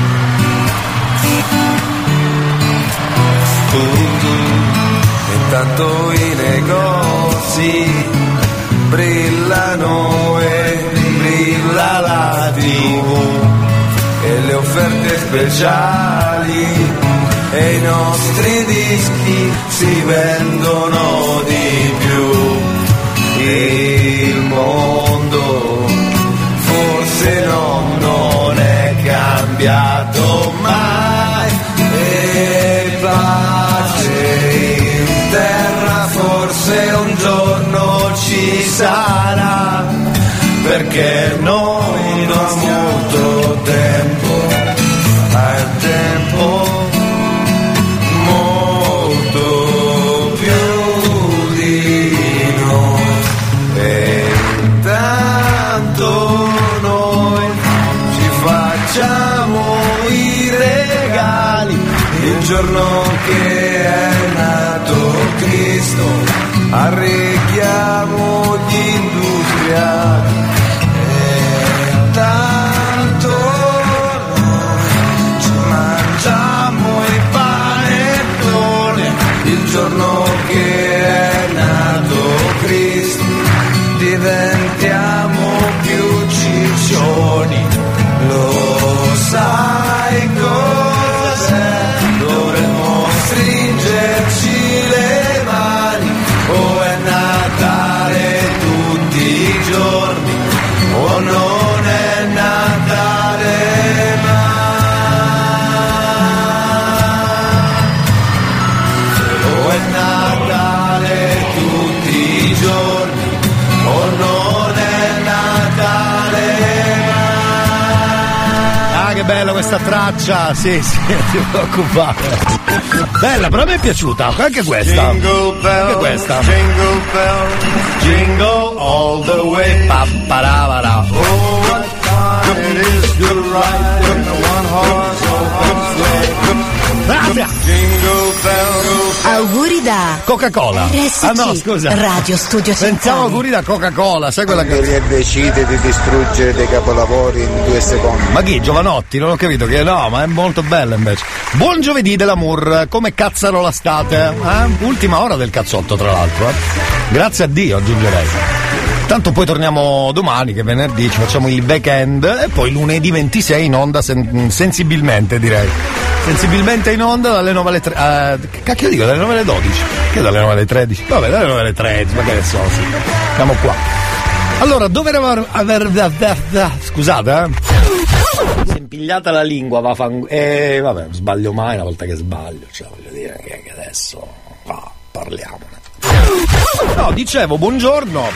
Intanto i negozi brillano e brilla la tv e le offerte speciali e i nostri dischi si vendono di più. Il mondo forse no, non è cambiato mai e pace in terra forse un giorno ci sarà perché noi non abbiamo avuto tempo Sì, sì, non ti preoccupare. Bella, però mi è piaciuta, anche questa. Jingle bell, Anche questa. jingle bell, jingle all the way. Papparavara. Oh, what fun it is to ride in a one horse open sleigh. Grazie. Auguri da Coca-Cola. RSC, Ah no, scusa. Radio Studio Pensavo Centrale. auguri da Coca-Cola, sai quella Quando che. decide di distruggere dei capolavori in due secondi. Ma chi? Giovanotti? Non ho capito che no, ma è molto bella invece. Buon giovedì dell'amour, come cazzarola state? Eh? Ultima ora del cazzotto, tra l'altro. eh. Grazie a Dio, aggiungerei. Tanto poi torniamo domani, che è venerdì, ci facciamo il weekend e poi lunedì 26 in onda sen- sensibilmente direi. Sensibilmente in onda dalle 9 alle 3. che cacchio dico? Dalle 9 alle 12? Che dalle 9 alle 13? Vabbè, dalle 9 alle 13, ma che ne so, sì. Siamo qua. Allora, dove eravamo? aver- Scusate, eh? Si è impigliata la lingua, va fan... Eh, vabbè, sbaglio mai una volta che sbaglio, cioè voglio dire che, adesso va, parliamone. No, dicevo, buongiorno.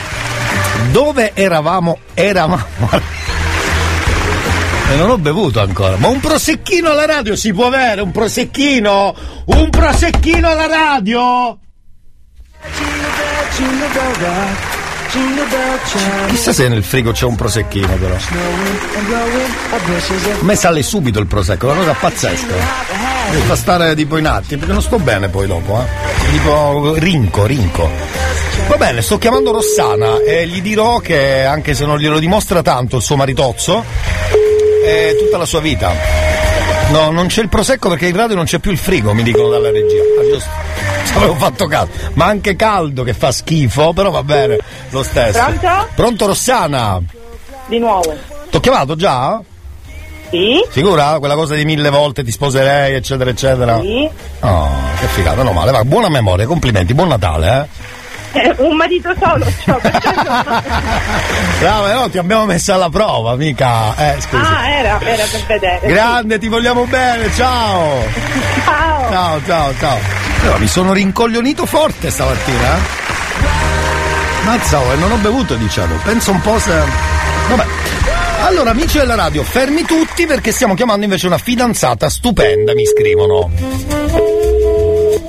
Dove eravamo? Eravamo. E non ho bevuto ancora. Ma un prosecchino alla radio si può avere? Un prosecchino? Un prosecchino alla radio? Chissà se nel frigo c'è un prosecchino però. A me sale subito il prosecco, è una cosa pazzesca. Mi fa stare tipo in atti, perché non sto bene poi dopo, eh. Tipo rinco, rinco. Va bene, sto chiamando Rossana e gli dirò che anche se non glielo dimostra tanto il suo maritozzo, è tutta la sua vita. No, non c'è il prosecco perché in radio non c'è più il frigo, mi dicono dalla regia. Ah, giusto. Avevo fatto caso. Ma anche caldo che fa schifo, però va bene lo stesso. Pronto? Pronto Rossana? Di nuovo. T'ho chiamato già? Sì? Sicura? Quella cosa di mille volte ti sposerei, eccetera, eccetera. Sì. Oh, che figata, no male. Va, buona memoria, complimenti, buon Natale, eh. Eh, un marito solo, ciao. Brava, no, ti abbiamo messo alla prova, mica. Eh, scusi. ah, era, era per vedere. Grande, ti vogliamo bene, ciao! Ciao! Ciao, ciao, ciao. Però mi sono rincoglionito forte stamattina, eh? Mazza, e non ho bevuto, diciamo. Penso un po' se. Vabbè. Allora, amici della radio, fermi tutti perché stiamo chiamando invece una fidanzata stupenda, mi scrivono.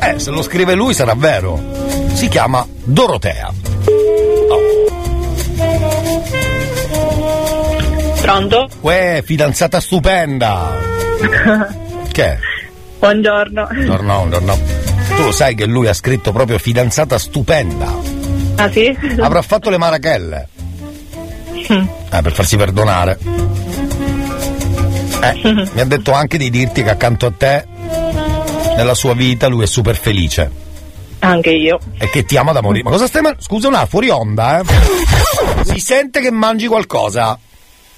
Eh, se lo scrive lui sarà vero. Si chiama Dorotea. Pronto? Uè, fidanzata stupenda. Che? Buongiorno. No, no, no, no. Tu lo sai che lui ha scritto proprio fidanzata stupenda. Ah sì? Avrà fatto le marachelle. Eh, per farsi perdonare. Eh, mi ha detto anche di dirti che accanto a te, nella sua vita, lui è super felice. Anche io. E che ti ama da morire. Ma cosa stai mangiando? Scusa un attimo, fuori onda, eh. Si sente che mangi qualcosa.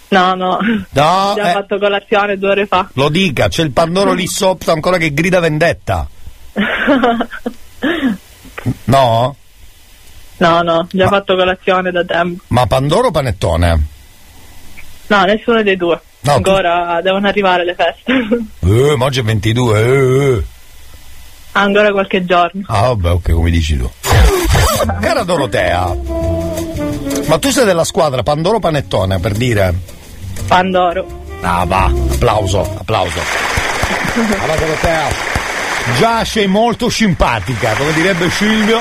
No, no. No, Già eh. fatto colazione due ore fa. Lo dica, c'è il Pandoro lì sopra ancora che grida vendetta. No? no, no, già fatto colazione da tempo. Ma Pandoro o panettone? No, nessuno dei due. No, Ancora devono arrivare le feste. Eh, ma oggi è 22, eh, eh. Ancora qualche giorno. Ah, vabbè, ok, come dici tu. Cara Dorotea, Ma tu sei della squadra Pandoro Panettone per dire? Pandoro. Ah va, applauso, applauso. Per te. Già sei molto simpatica, come direbbe Silvio.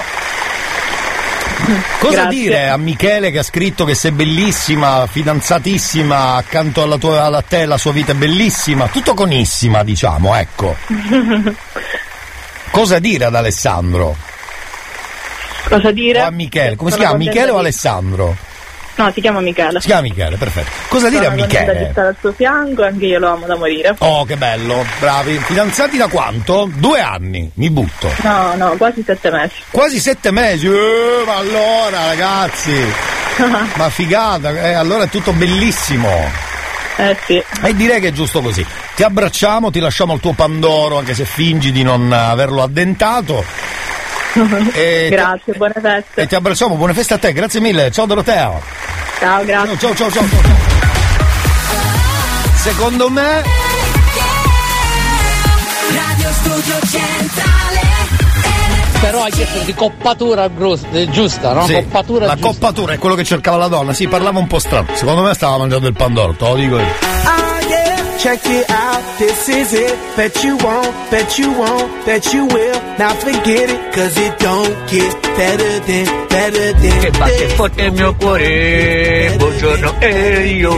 Cosa Grazie. dire a Michele che ha scritto che sei bellissima, fidanzatissima, accanto alla tua, a te la sua vita è bellissima, tutto conissima diciamo, ecco. Cosa dire ad Alessandro? Cosa dire? O a Michele, come si Sono chiama? contenta Michele o di- Alessandro? No, si chiama Michele. Si chiama Michele, perfetto. Cosa dire a Sono contenta di Michele? stare al suo fianco, anche io lo amo da morire. Oh, che bello, bravi. Fidanzati da quanto? Due anni, mi butto. No, no, quasi sette mesi. Quasi sette mesi. Eh, ma allora, ragazzi. ma figata, eh, allora è tutto bellissimo. Eh sì. E direi che è giusto così. Ti abbracciamo, ti lasciamo il tuo Pandoro, anche se fingi di non averlo addentato. E Grazie, buone feste. E ti abbracciamo, buone feste a te, grazie mille. Ciao Dorotea. Ciao, grazie. Ciao, ciao, ciao, ciao. Secondo me Radio Studio Centrale Però hai chiesto di coppatura eh, giusta, no? Sì, coppatura la giusta. coppatura è quello che cercava la donna, sì, parlava un po' strano. Secondo me stava mangiando il Pandoro, te lo dico io. Ah yeah, check it out, this is it. Bet you won't, bet you won't, bet you will. Now forget it, cause it don't get better than, better than Che batte forte il mio cuore, buongiorno e io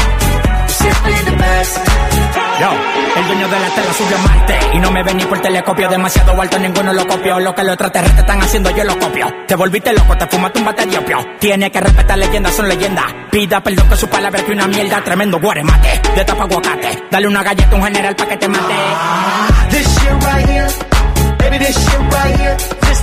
Yo, el dueño de la tela subió a Marte Y no me ven ni por telescopio. Demasiado alto, ninguno lo copió. Lo que los extraterrestres están haciendo, yo lo copio. Te volviste loco, te fumaste un bate de opio. Tiene que respetar leyendas, son leyendas. Pida perdón que su palabra que una mierda Tremendo guaremate, de tapa aguacate. Dale una galleta a un general pa' que te mate. This shit right here, baby, this shit right here.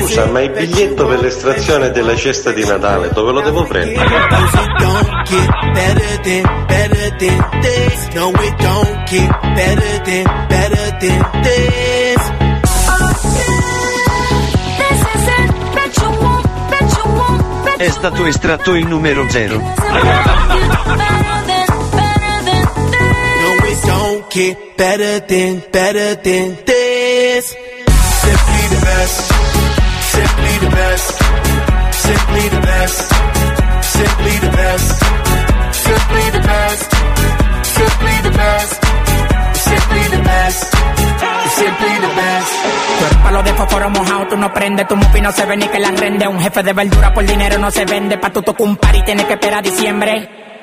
Scusa, ma il biglietto per l'estrazione della cesta di Natale dove lo devo prendere? È stato estratto il numero zero. No, this. Simply the best, simply the best, simply the best, simply the best, simply the best, simply the best, simply the best, simply the best. Tú eres palo de fósforo mojado, tú no prendes, tu mufi no se ve ni que la rende. Un jefe de verdura por dinero no se vende, pa' tu tocar un par y tienes que esperar a diciembre.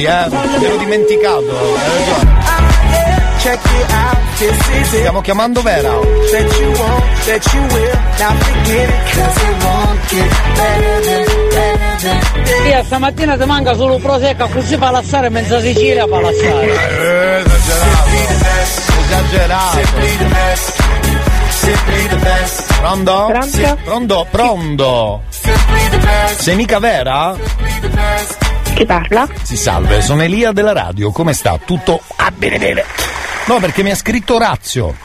ieri, eh. Me l'ho dimenticato. Hai ragione. Stiamo chiamando Vera. Sì, stamattina ti manca solo un prosecco, così fa lassare mezza Sicilia fa lassare. Eh, esagerato. Esagerato. Pronto? Pronto? Pronto, pronto. Sei mica vera? Chi parla? Si salve, sono Elia della radio, come sta? Tutto ah bene bene. No, perché mi ha scritto Orazio.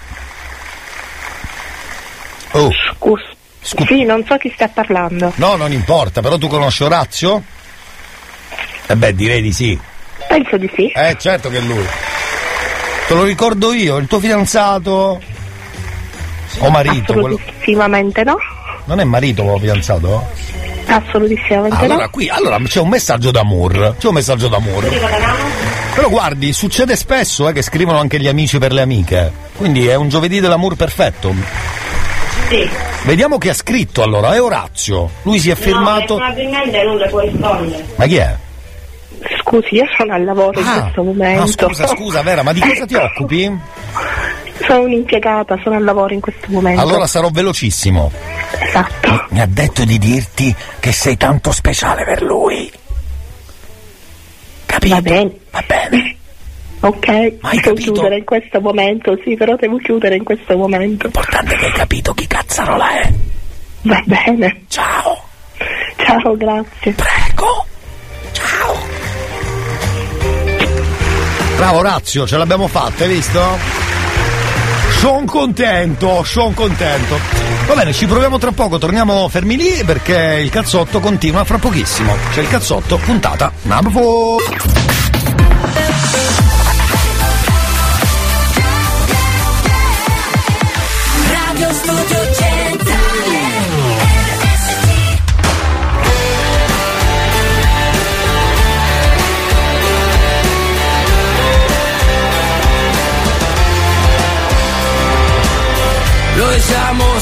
Oh. Scusi. Sì, non so chi sta parlando. No, non importa, però tu conosci Orazio? Eh beh, direi di sì. Penso di sì. Eh, certo che è lui. Te lo ricordo io, il tuo fidanzato? O marito? Quello... Assolutissimamente no. Non è marito o fidanzato? Assolutissimamente Allora no. qui, allora c'è un messaggio d'amore. C'è un messaggio d'amore. Però guardi, succede spesso eh, che scrivono anche gli amici per le amiche. Quindi è un giovedì dell'amore perfetto. Sì. Vediamo chi ha scritto allora, è Orazio. Lui si è firmato. probabilmente non le può rispondere. Ma chi è? Scusi, io sono al lavoro in questo momento. No, scusa, scusa, Vera, ma di cosa ti occupi? Sono un'impiegata, sono al lavoro in questo momento. Allora sarò velocissimo. Esatto. Mi ha detto di dirti che sei tanto speciale per lui. Capito? Va bene. Va bene. Ok, devo chiudere in questo momento, sì, però devo chiudere in questo momento. L'importante è che hai capito chi cazzarola è. Va bene. Ciao. Ciao, grazie. Prego. Ciao. Bravo Orazio, ce l'abbiamo fatta, hai visto? Sono contento, sono contento. Va bene, ci proviamo tra poco, torniamo fermi lì perché il cazzotto continua fra pochissimo. C'è il cazzotto, puntata number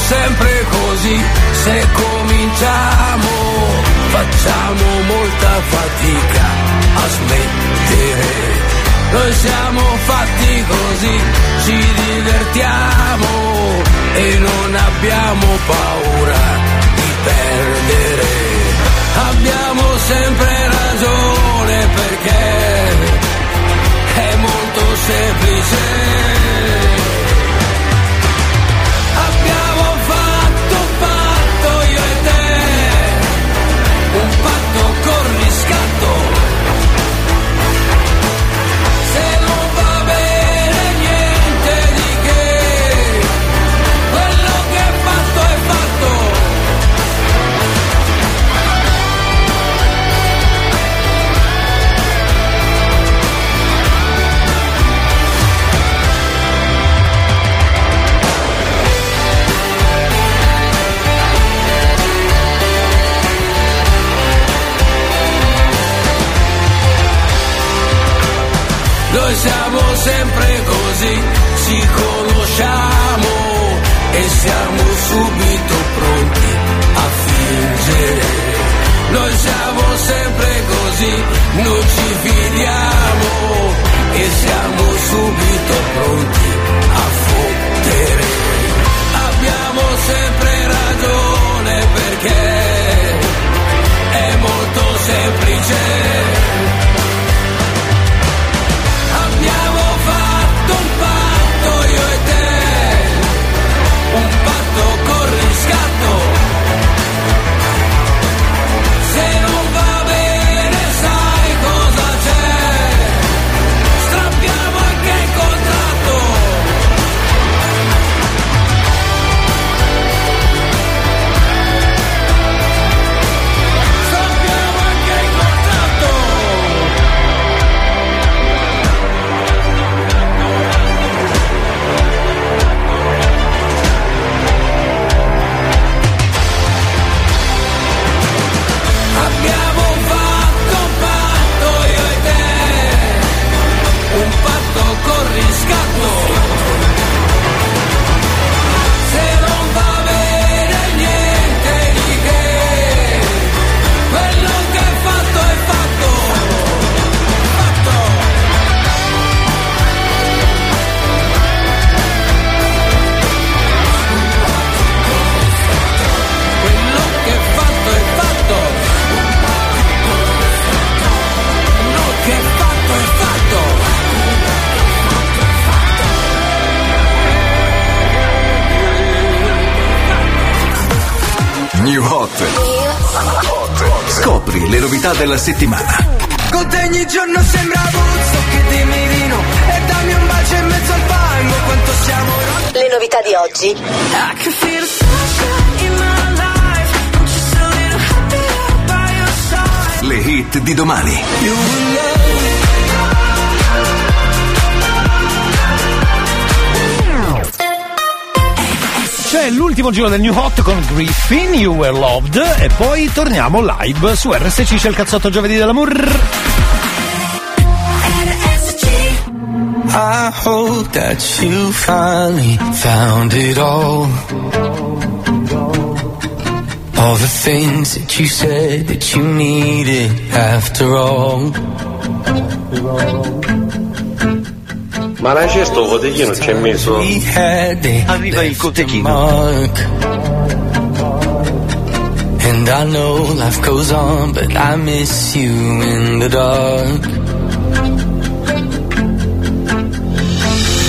sempre così, se cominciamo facciamo molta fatica a smettere. Noi siamo fatti così, ci divertiamo e non abbiamo paura di perdere. Abbiamo sempre ragione perché è molto semplice. Novità C'è l'ultimo giro del New Hot con Griffin, You Were Loved e poi torniamo live su RSC, c'è il cazzotto giovedì dell'amour. I hope that you finally found it all. All the things that you said that you needed after all. Ma la cesto cotechino c'è messo. We had it Arriva il cotechino. mark. And I know life goes on, but I miss you in the dark.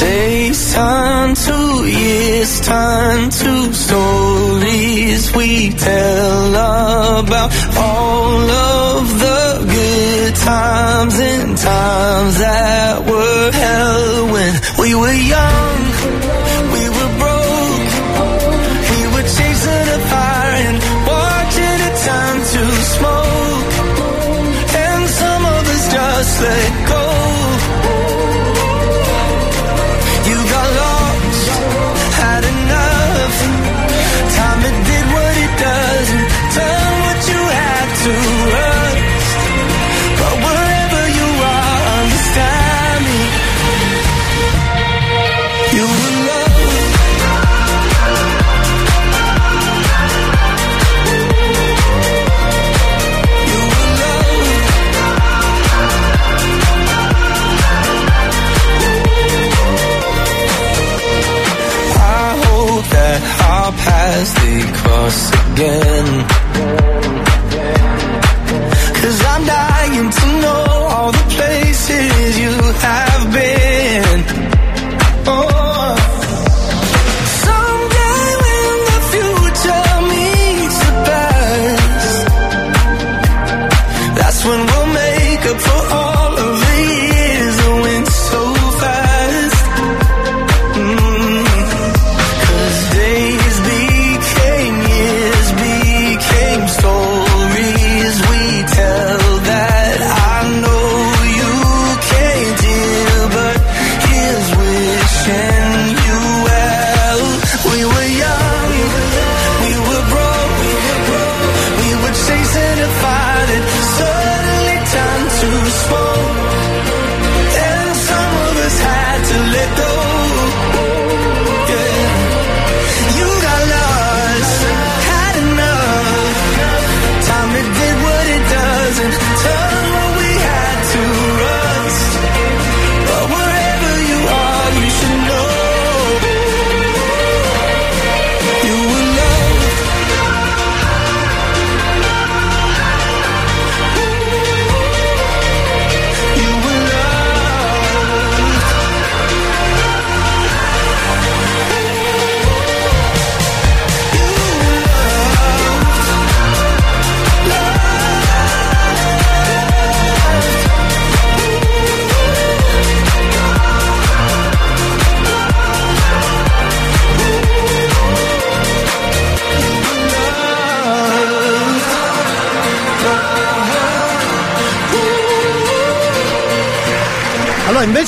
Days turn to years, turn to stories we tell about all of the good times and times that were hell when we were young, again.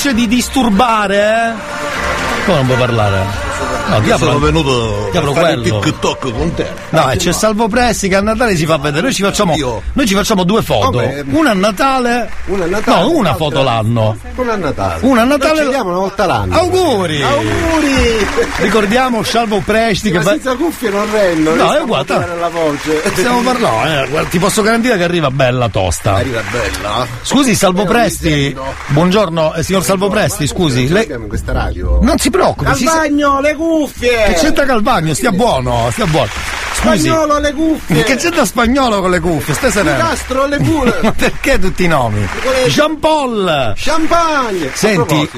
Invece di disturbare, eh? Come non puoi parlare? No, Io sono venuto a fare quello. TikTok con te. No, e c'è Salvo Presti che a Natale si fa vedere. Noi ci facciamo, noi ci facciamo due foto. Vabbè. Una a Natale. Una a Natale, No, una un'altra- foto l'anno. Una a Natale. Una a Natale. Noi ci vediamo una volta l'anno. Auguri! Auguri! Ricordiamo Salvo Presti che Ma va- senza cuffie non rendo. No, è uguale. uguale. la voce. Stiamo parlando, eh, guarda, ti posso garantire che arriva bella tosta. Arriva bella. Scusi, Salvo Eh, Presti. Buongiorno, eh, signor Salvo Presti, scusi. Lei... questa radio. Non si preoccupi, si Calvagno, le cuffie! Che c'entra Calvagno? Stia buono, stia buono. Scusi. Spagnolo, le cuffie! Che c'entra spagnolo con le cuffie? Stai sereno. Castro, le pure! Ma perché tutti i nomi? Jean Paul! Champagne! Senti,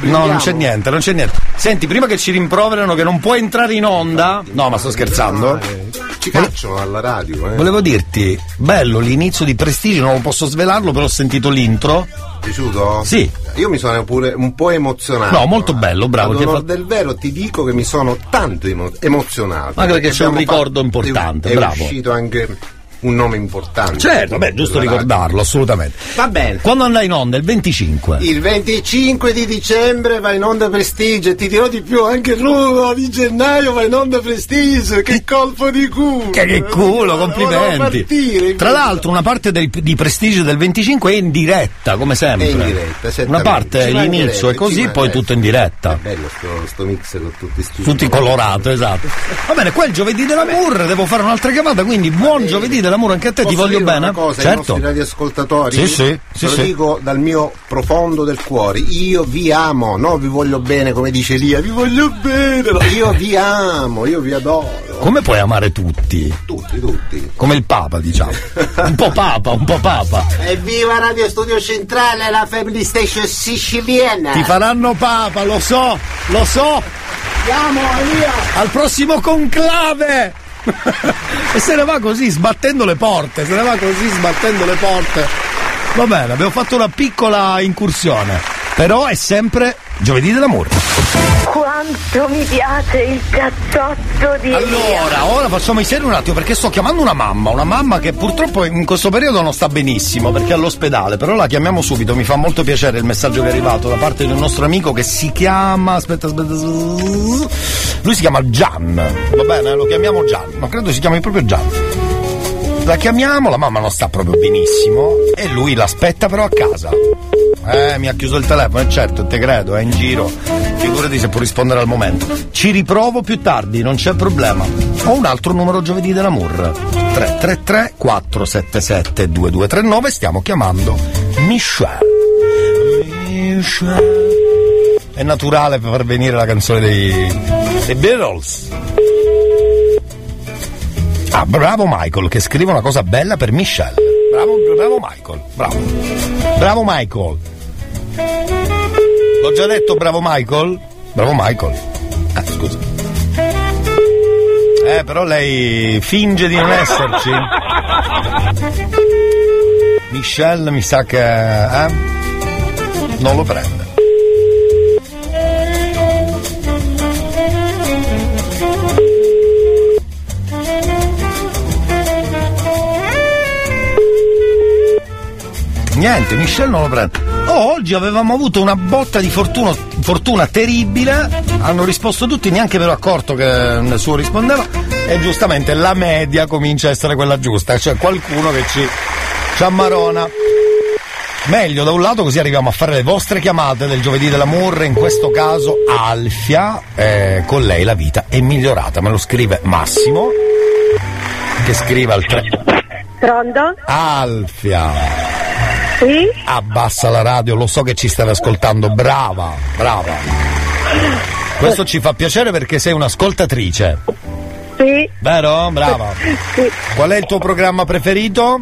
no, non c'è niente, non c'è niente. Senti, prima che ci rimproverano che non puoi entrare in onda. No, ma sto scherzando. Ci cacciano alla radio, eh. Volevo dirti, bello l'inizio di Prestige, non posso svelarlo, però ho sentito l'intro. Piaciuto? Sì. Io mi sono pure un po' emozionato. No, molto bello, bravo. Ad onor del vero ti dico che mi sono tanto emo- emozionato. Anche perché c'è un ricordo fatto- importante, è, bravo. È uscito anche un nome importante. Certo, beh, giusto della ricordarlo, assolutamente. Va bene. Quando andai in onda? Il 25. Il 25 di dicembre va in onda Prestige, ti dirò di più, anche l'1 di gennaio va in onda Prestige, che colpo di culo! Che, che culo, Volevo complimenti. partire, Tra l'altro, una parte del- di Prestige del 25 è in diretta, come sempre. È in diretta, Una parte l'inizio è così, poi tutto in diretta. È bello sto, sto mix con tutti sti Tutti colorato, esatto. Va bene, il giovedì dell'amour, devo fare un'altra chiamata, quindi buon giovedì dell'amore anche a te, ti Posso voglio dire bene. Una cosa ai certo. nostri radioascoltatori? Sì, sì, sì, lo sì. dico dal mio profondo del cuore. Io vi amo, no vi voglio bene come dice Lia, vi voglio bene. no, Io vi amo, io vi adoro. Come puoi amare tutti? Tutti, tutti. Come il Papa, diciamo. un po' Papa, un po' Papa. Evviva Radio Studio Centrale, la Family Station siciliana. Ti faranno Papa, lo so, lo so. Siamo Elia. Al prossimo conclave! e se ne va così sbattendo le porte, se ne va così sbattendo le porte. Va bene, abbiamo fatto una piccola incursione, però è sempre giovedì dell'amore. Quanto mi piace il cazzotto di Allora, ora facciamo i seri un attimo perché sto chiamando una mamma, una mamma che purtroppo in questo periodo non sta benissimo perché è all'ospedale, però la chiamiamo subito, mi fa molto piacere il messaggio che è arrivato da parte di un nostro amico che si chiama, aspetta, aspetta, lui si chiama Gian, va bene, lo chiamiamo Gian, ma credo si chiami proprio Gian. La chiamiamo, la mamma non sta proprio benissimo e lui l'aspetta però a casa. Eh, mi ha chiuso il telefono, e certo, te credo, è in giro. Figurati se può rispondere al momento. Ci riprovo più tardi, non c'è problema. Ho un altro numero giovedì dell'amour. 333 477 2239, stiamo chiamando Michelle. Michelle. È naturale per far venire la canzone dei, dei Beatles. Ah, bravo Michael che scrive una cosa bella per Michelle. Bravo, bravo Michael, bravo. Bravo Michael. L'ho già detto bravo Michael? Bravo Michael. Ah, scusa. Eh, però lei finge di non esserci. Michelle mi sa che... Eh? Non lo prende. Niente, Michelle non lo prende. Oh, oggi avevamo avuto una botta di fortuna, fortuna terribile. Hanno risposto tutti, neanche me l'ho accorto che nessuno rispondeva. E giustamente la media comincia a essere quella giusta. Cioè qualcuno che ci, ci ammarona. Meglio da un lato così arriviamo a fare le vostre chiamate del giovedì dell'amore, in questo caso Alfia, eh, con lei la vita è migliorata, me lo scrive Massimo, che scrive al 3. Pronto? Alfia, Sì? abbassa la radio, lo so che ci stavi ascoltando, brava, brava. Questo ci fa piacere perché sei un'ascoltatrice, Sì? vero? Brava. Sì. Qual è il tuo programma preferito?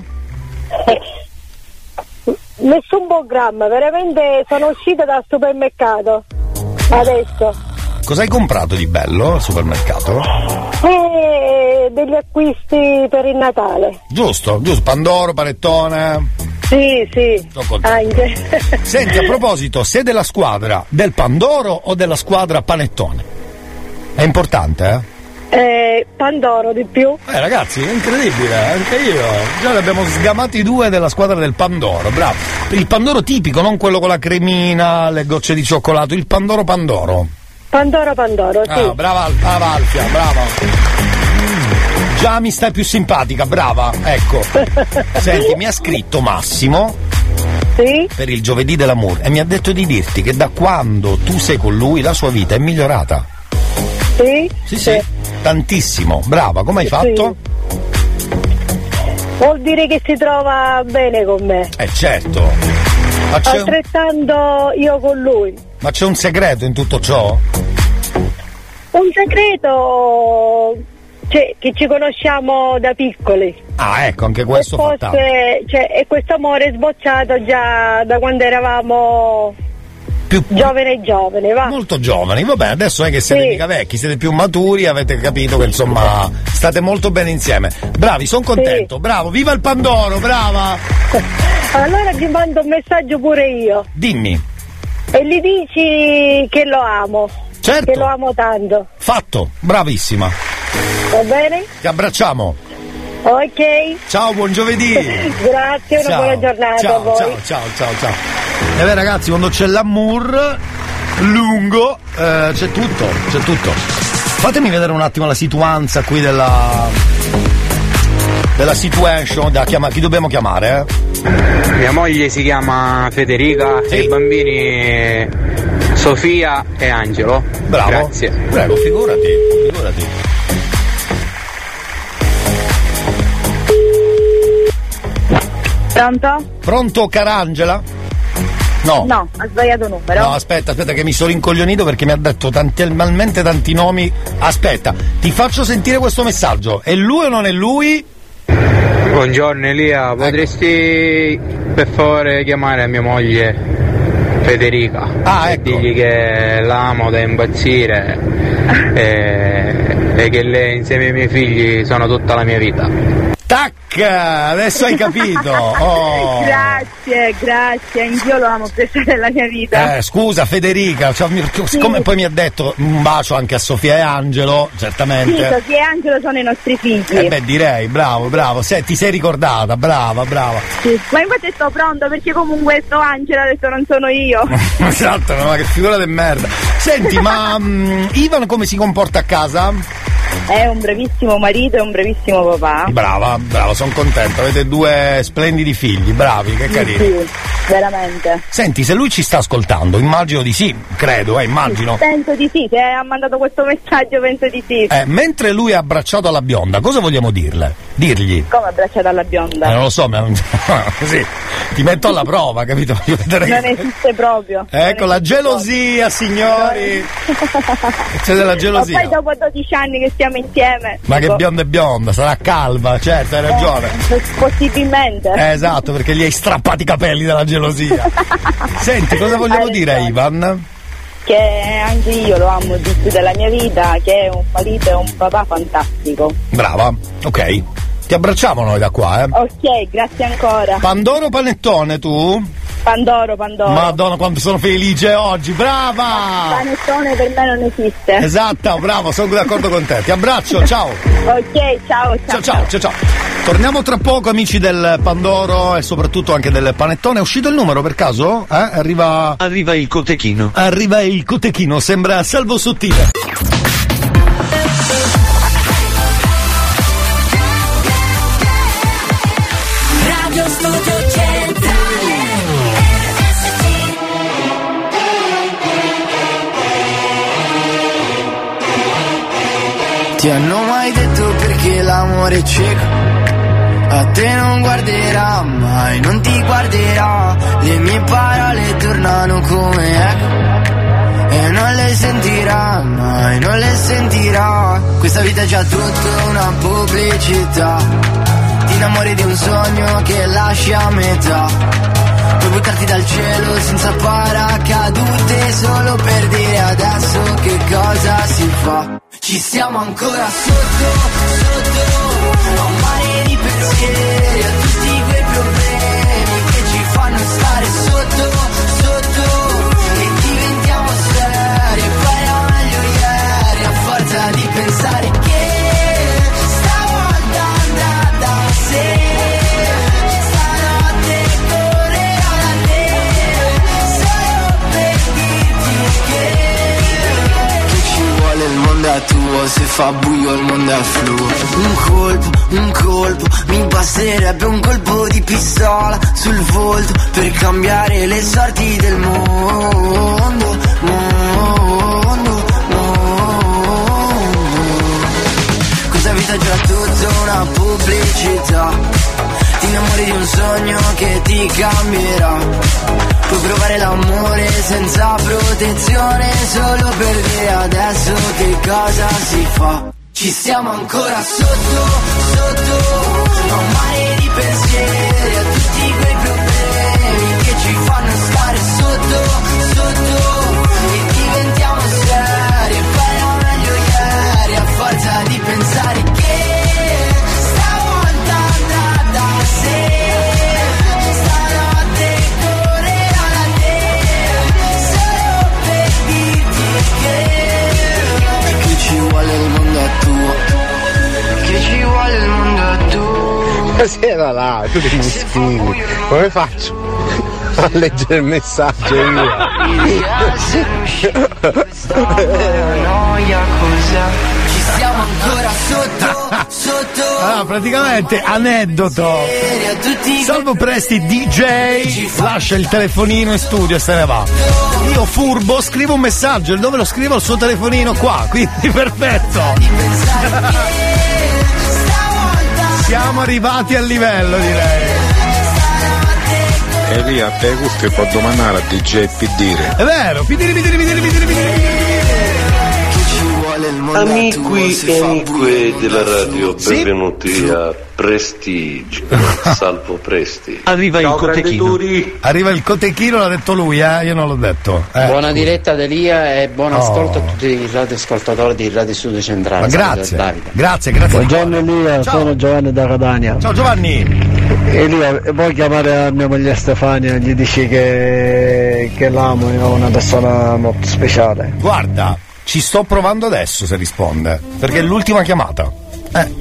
Nessun programma, veramente sono uscita dal supermercato. Adesso. Cosa hai comprato di bello al supermercato? E degli acquisti per il Natale. Giusto, giusto, Pandoro, panettone. Sì, sì. Anche. Senti, a proposito, sei della squadra del Pandoro o della squadra panettone? È importante, eh? Eh, Pandoro di più. Eh ragazzi, è incredibile, anche io. Già ne abbiamo sgamati due della squadra del Pandoro, bravo. Il Pandoro tipico, non quello con la cremina, le gocce di cioccolato, il Pandoro Pandoro. Pandoro, Pandoro, sì. Ah, brava, brava Alfia, brava. Già mi stai più simpatica, brava, ecco. Senti, mi ha scritto Massimo Sì? per il giovedì dell'amore e mi ha detto di dirti che da quando tu sei con lui la sua vita è migliorata. Sì? Sì, sì, tantissimo. Brava, come hai fatto? Vuol dire che si trova bene con me. Eh certo. Ma Altrettanto io con lui. ma c'è un segreto in tutto ciò? Un segreto cioè, che ci conosciamo da piccoli. Ah, ecco, anche questo e forse, cioè, e questo amore è sbocciato già da quando eravamo Più Giovane giovane, va. molto giovani, vabbè, adesso non è che siete Sì. mica vecchi, siete più maturi, avete capito che insomma state molto bene insieme. Bravi, sono contento, bravo, viva il Pandoro, brava! Allora ti mando un messaggio pure io. Dimmi, E gli dici che lo amo. Certo. Che lo amo tanto. fatto, bravissima. Va bene? Ti abbracciamo. Ok. Ciao, buon giovedì. Grazie, una Ciao. buona giornata ciao, a voi. Ciao, ciao, ciao, ciao. E beh ragazzi, quando c'è l'amour lungo, eh, c'è tutto, c'è tutto. Fatemi vedere un attimo la situanza qui della. della situation, da chiama- chi dobbiamo chiamare, eh? Mia moglie si chiama Federica e i bambini Sofia e Angelo. Bravo. Grazie. Prego, figurati, figurati. Pronto? Pronto Carangela? No. No, ha sbagliato numero. No, aspetta, aspetta che mi sono rincoglionito perché mi ha detto tanti, talmente tanti nomi. Aspetta, ti faccio sentire questo messaggio. È lui o non è lui? Buongiorno Elia, potresti per favore chiamare mia moglie Federica. Ah, e dirgli che l'amo da impazzire. E, e che lei insieme ai miei figli sono tutta la mia vita. Tac! Adesso hai capito. Oh. Grazie, grazie, anch'io lo amo più della mia vita. Eh, scusa Federica, cioè, mi- siccome poi mi ha detto un bacio anche a Sofia e Angelo, Sì, certamente. Sofia e Angelo sono i nostri figli. Eh beh, direi, bravo, bravo. Se, ti sei ricordata, brava, brava. Sì. Ma infatti sto pronto perché comunque sto Angelo adesso non sono io. esatto, ma che figura di merda. Senti, ma mm, Ivan come si comporta a casa? È un bravissimo marito e un bravissimo papà. Brava, brava, sono contento. Avete due splendidi figli, bravi, che carini. Sì, veramente. Senti, se lui ci sta ascoltando, immagino di sì, credo, eh, immagino. Penso di sì, se ha mandato questo messaggio penso di sì. Eh, mentre lui è abbracciato alla bionda, cosa vogliamo dirle? Dirgli? Come abbracciata alla bionda? Eh, non lo so, ma così ti metto alla prova, capito? Non esiste proprio. Ecco la gelosia, signori. C'è della Ma gelosia. poi dopo 12 anni che stiamo insieme. Ma che bionda è bionda, sarà calva, certo, hai ragione. eh, possibilmente. Eh, esatto, perché gli hai strappati i capelli dalla gelosia. Senti, cosa vogliamo dire a. Ivan? Che anche io lo amo di più della mia vita, che è un marito e un papà fantastico. Brava, ok. Ti abbracciamo noi da qua, eh. Ok, grazie ancora. Pandoro panettone tu? Pandoro, Pandoro. Madonna quanto sono felice oggi, brava! Panettone per me non esiste. Esatto, bravo, sono d'accordo con te. Ti abbraccio, ciao. Ok, ciao, Ciao ciao. ciao, ciao ciao. Torniamo tra poco amici del Pandoro e soprattutto anche del panettone. È uscito il numero per caso? Eh? Arriva. Arriva il cotechino. Arriva il cotechino, sembra salvo sottile. Ti hanno mai detto perché l'amore è cieco? A te non guarderà mai, non ti guarderà. Le mie parole tornano come eco. E non le sentirà mai, non le sentirà. Questa vita è già tutta una pubblicità. Ti innamori di un sogno che lasci a metà. Puoi buttarti dal cielo senza paracadute solo per dire adesso che cosa si fa. Ci siamo ancora sotto, sotto, a un mare di pensieri, a tutti tuo, se fa buio il mondo è fluo. Un colpo, un colpo, mi basterebbe un colpo di pistola sul volto per cambiare le sorti del mondo, mondo, mondo. Questa vita è già tutta una pubblicità. Ti innamori di un sogno che ti cambierà. Puoi provare l'amore senza protezione solo per dire adesso che cosa si fa. Ci stiamo ancora sotto, sotto, a un mare di pensieri, Buonasera là, tu mi sfidi. Come faccio? A leggere il messaggio io. Ci siamo ancora sotto, sotto. Ah, praticamente aneddoto. Salvo Presti DJ lascia il telefonino in studio e se ne va. Io furbo scrivo un messaggio e dove lo scrivo il suo telefonino qua, quindi perfetto. Siamo arrivati al livello direi. Elia, te cuffie può domandare a DJ Pidire. È vero, pidiri pidiri pidiri pidiri pidiri. Amici e amiche della radio, benvenuti a Prestige, Salvo Presti. Arriva il cotechino. Arriva il cotechino, l'ha detto lui, eh? Io non l'ho detto. Eh. Buona diretta ad Elia e buon Oh. ascolto a tutti i radioascoltatori di Radio Studio Centrale. Ma grazie, Davide. grazie, grazie. Buongiorno Elia, sono Giovanni da Catania. Ciao Giovanni. Elia, vuoi chiamare a mia moglie Stefania? Gli dici che, che l'amo, è una persona molto speciale. Guarda, ci sto provando adesso se risponde, perché è l'ultima chiamata. Eh.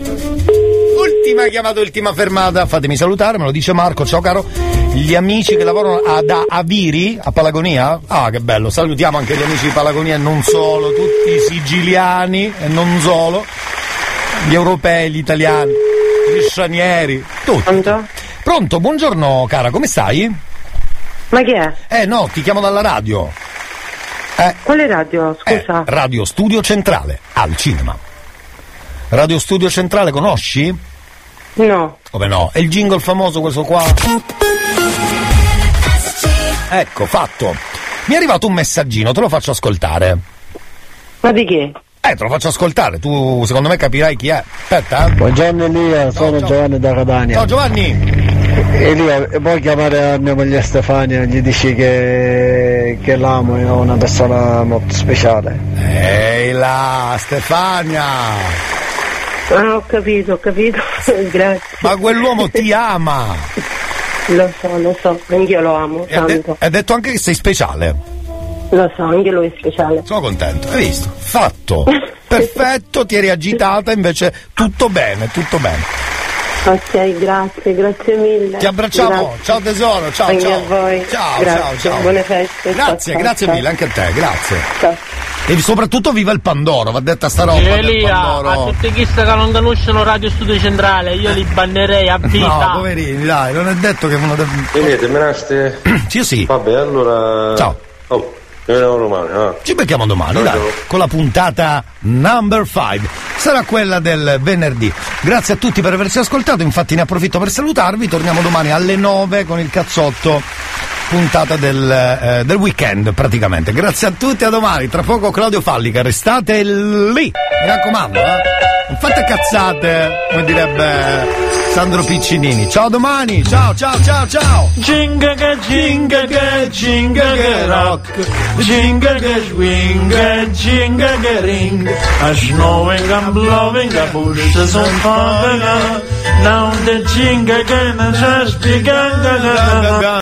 Ultima chiamata, ultima fermata. Fatemi salutare, me lo dice Marco. Ciao caro. Gli amici che lavorano ad Aviri, a Palagonia. Ah, che bello. Salutiamo anche gli amici di Palagonia e non solo, tutti i siciliani e non solo. Gli europei, gli italiani, gli stranieri, tutti. Pronto? Pronto, buongiorno cara, come stai? Ma chi è? Eh no, ti chiamo dalla radio. Eh. Quale radio? Scusa. Radio Studio Centrale, al cinema. Radio Studio Centrale conosci? No. Come no? È il jingle famoso questo qua? Ecco, fatto. Mi è arrivato un messaggino, te lo faccio ascoltare. Ma di chi? Eh, te lo faccio ascoltare, tu secondo me capirai chi è. Aspetta, eh. Buongiorno Elia, sono Giovanni da Catania. Ciao Giovanni. Elia, vuoi chiamare a mia moglie Stefania? Gli dici che, che l'amo, è una persona molto speciale. Ehi là, Stefania! Ah, ho capito, ho capito. Grazie. Ma quell'uomo ti ama! Lo so, lo so, anch'io lo amo E de- tanto. ha detto anche che sei speciale. Lo so, anche lui è speciale. Sono contento, hai visto? Fatto! Perfetto, ti eri agitata, invece tutto bene, tutto bene. Ok, grazie, grazie mille. Ti abbracciamo, Grazie. ciao tesoro, ciao Anche ciao. a voi. Ciao, Grazie, ciao, ciao. Buone feste. Grazie, ciao, grazie ciao. mille, anche a te, grazie. E soprattutto viva il Pandoro, va detta sta roba. del Elia, a Pandoro. tutti chi che non conoscono Radio Studio Centrale, io li bannerei a vita. No, poverini, dai, non è detto che uno deve. Elia, te menaste? Sì, sì. Vabbè, allora... Ciao. Oh, ci vediamo domani, ah. Ci becchiamo domani, dai, con la puntata number 5. Sarà quella del venerdì. Grazie a tutti per averci ascoltato, infatti ne approfitto per salutarvi. Torniamo domani alle 9 con il cazzotto. Puntata del, eh, del weekend praticamente. Grazie a tutti, a domani. Tra poco Claudio Fallica, restate lì. Mi raccomando, eh. Non fate cazzate, come direbbe Sandro Piccinini. Ciao domani, ciao ciao ciao ciao. Jinga che jinga che jinga che rock Jinga che swing jinga che ring. A snowing and blowing a bushes on fire Now the jinga che non sa spiegare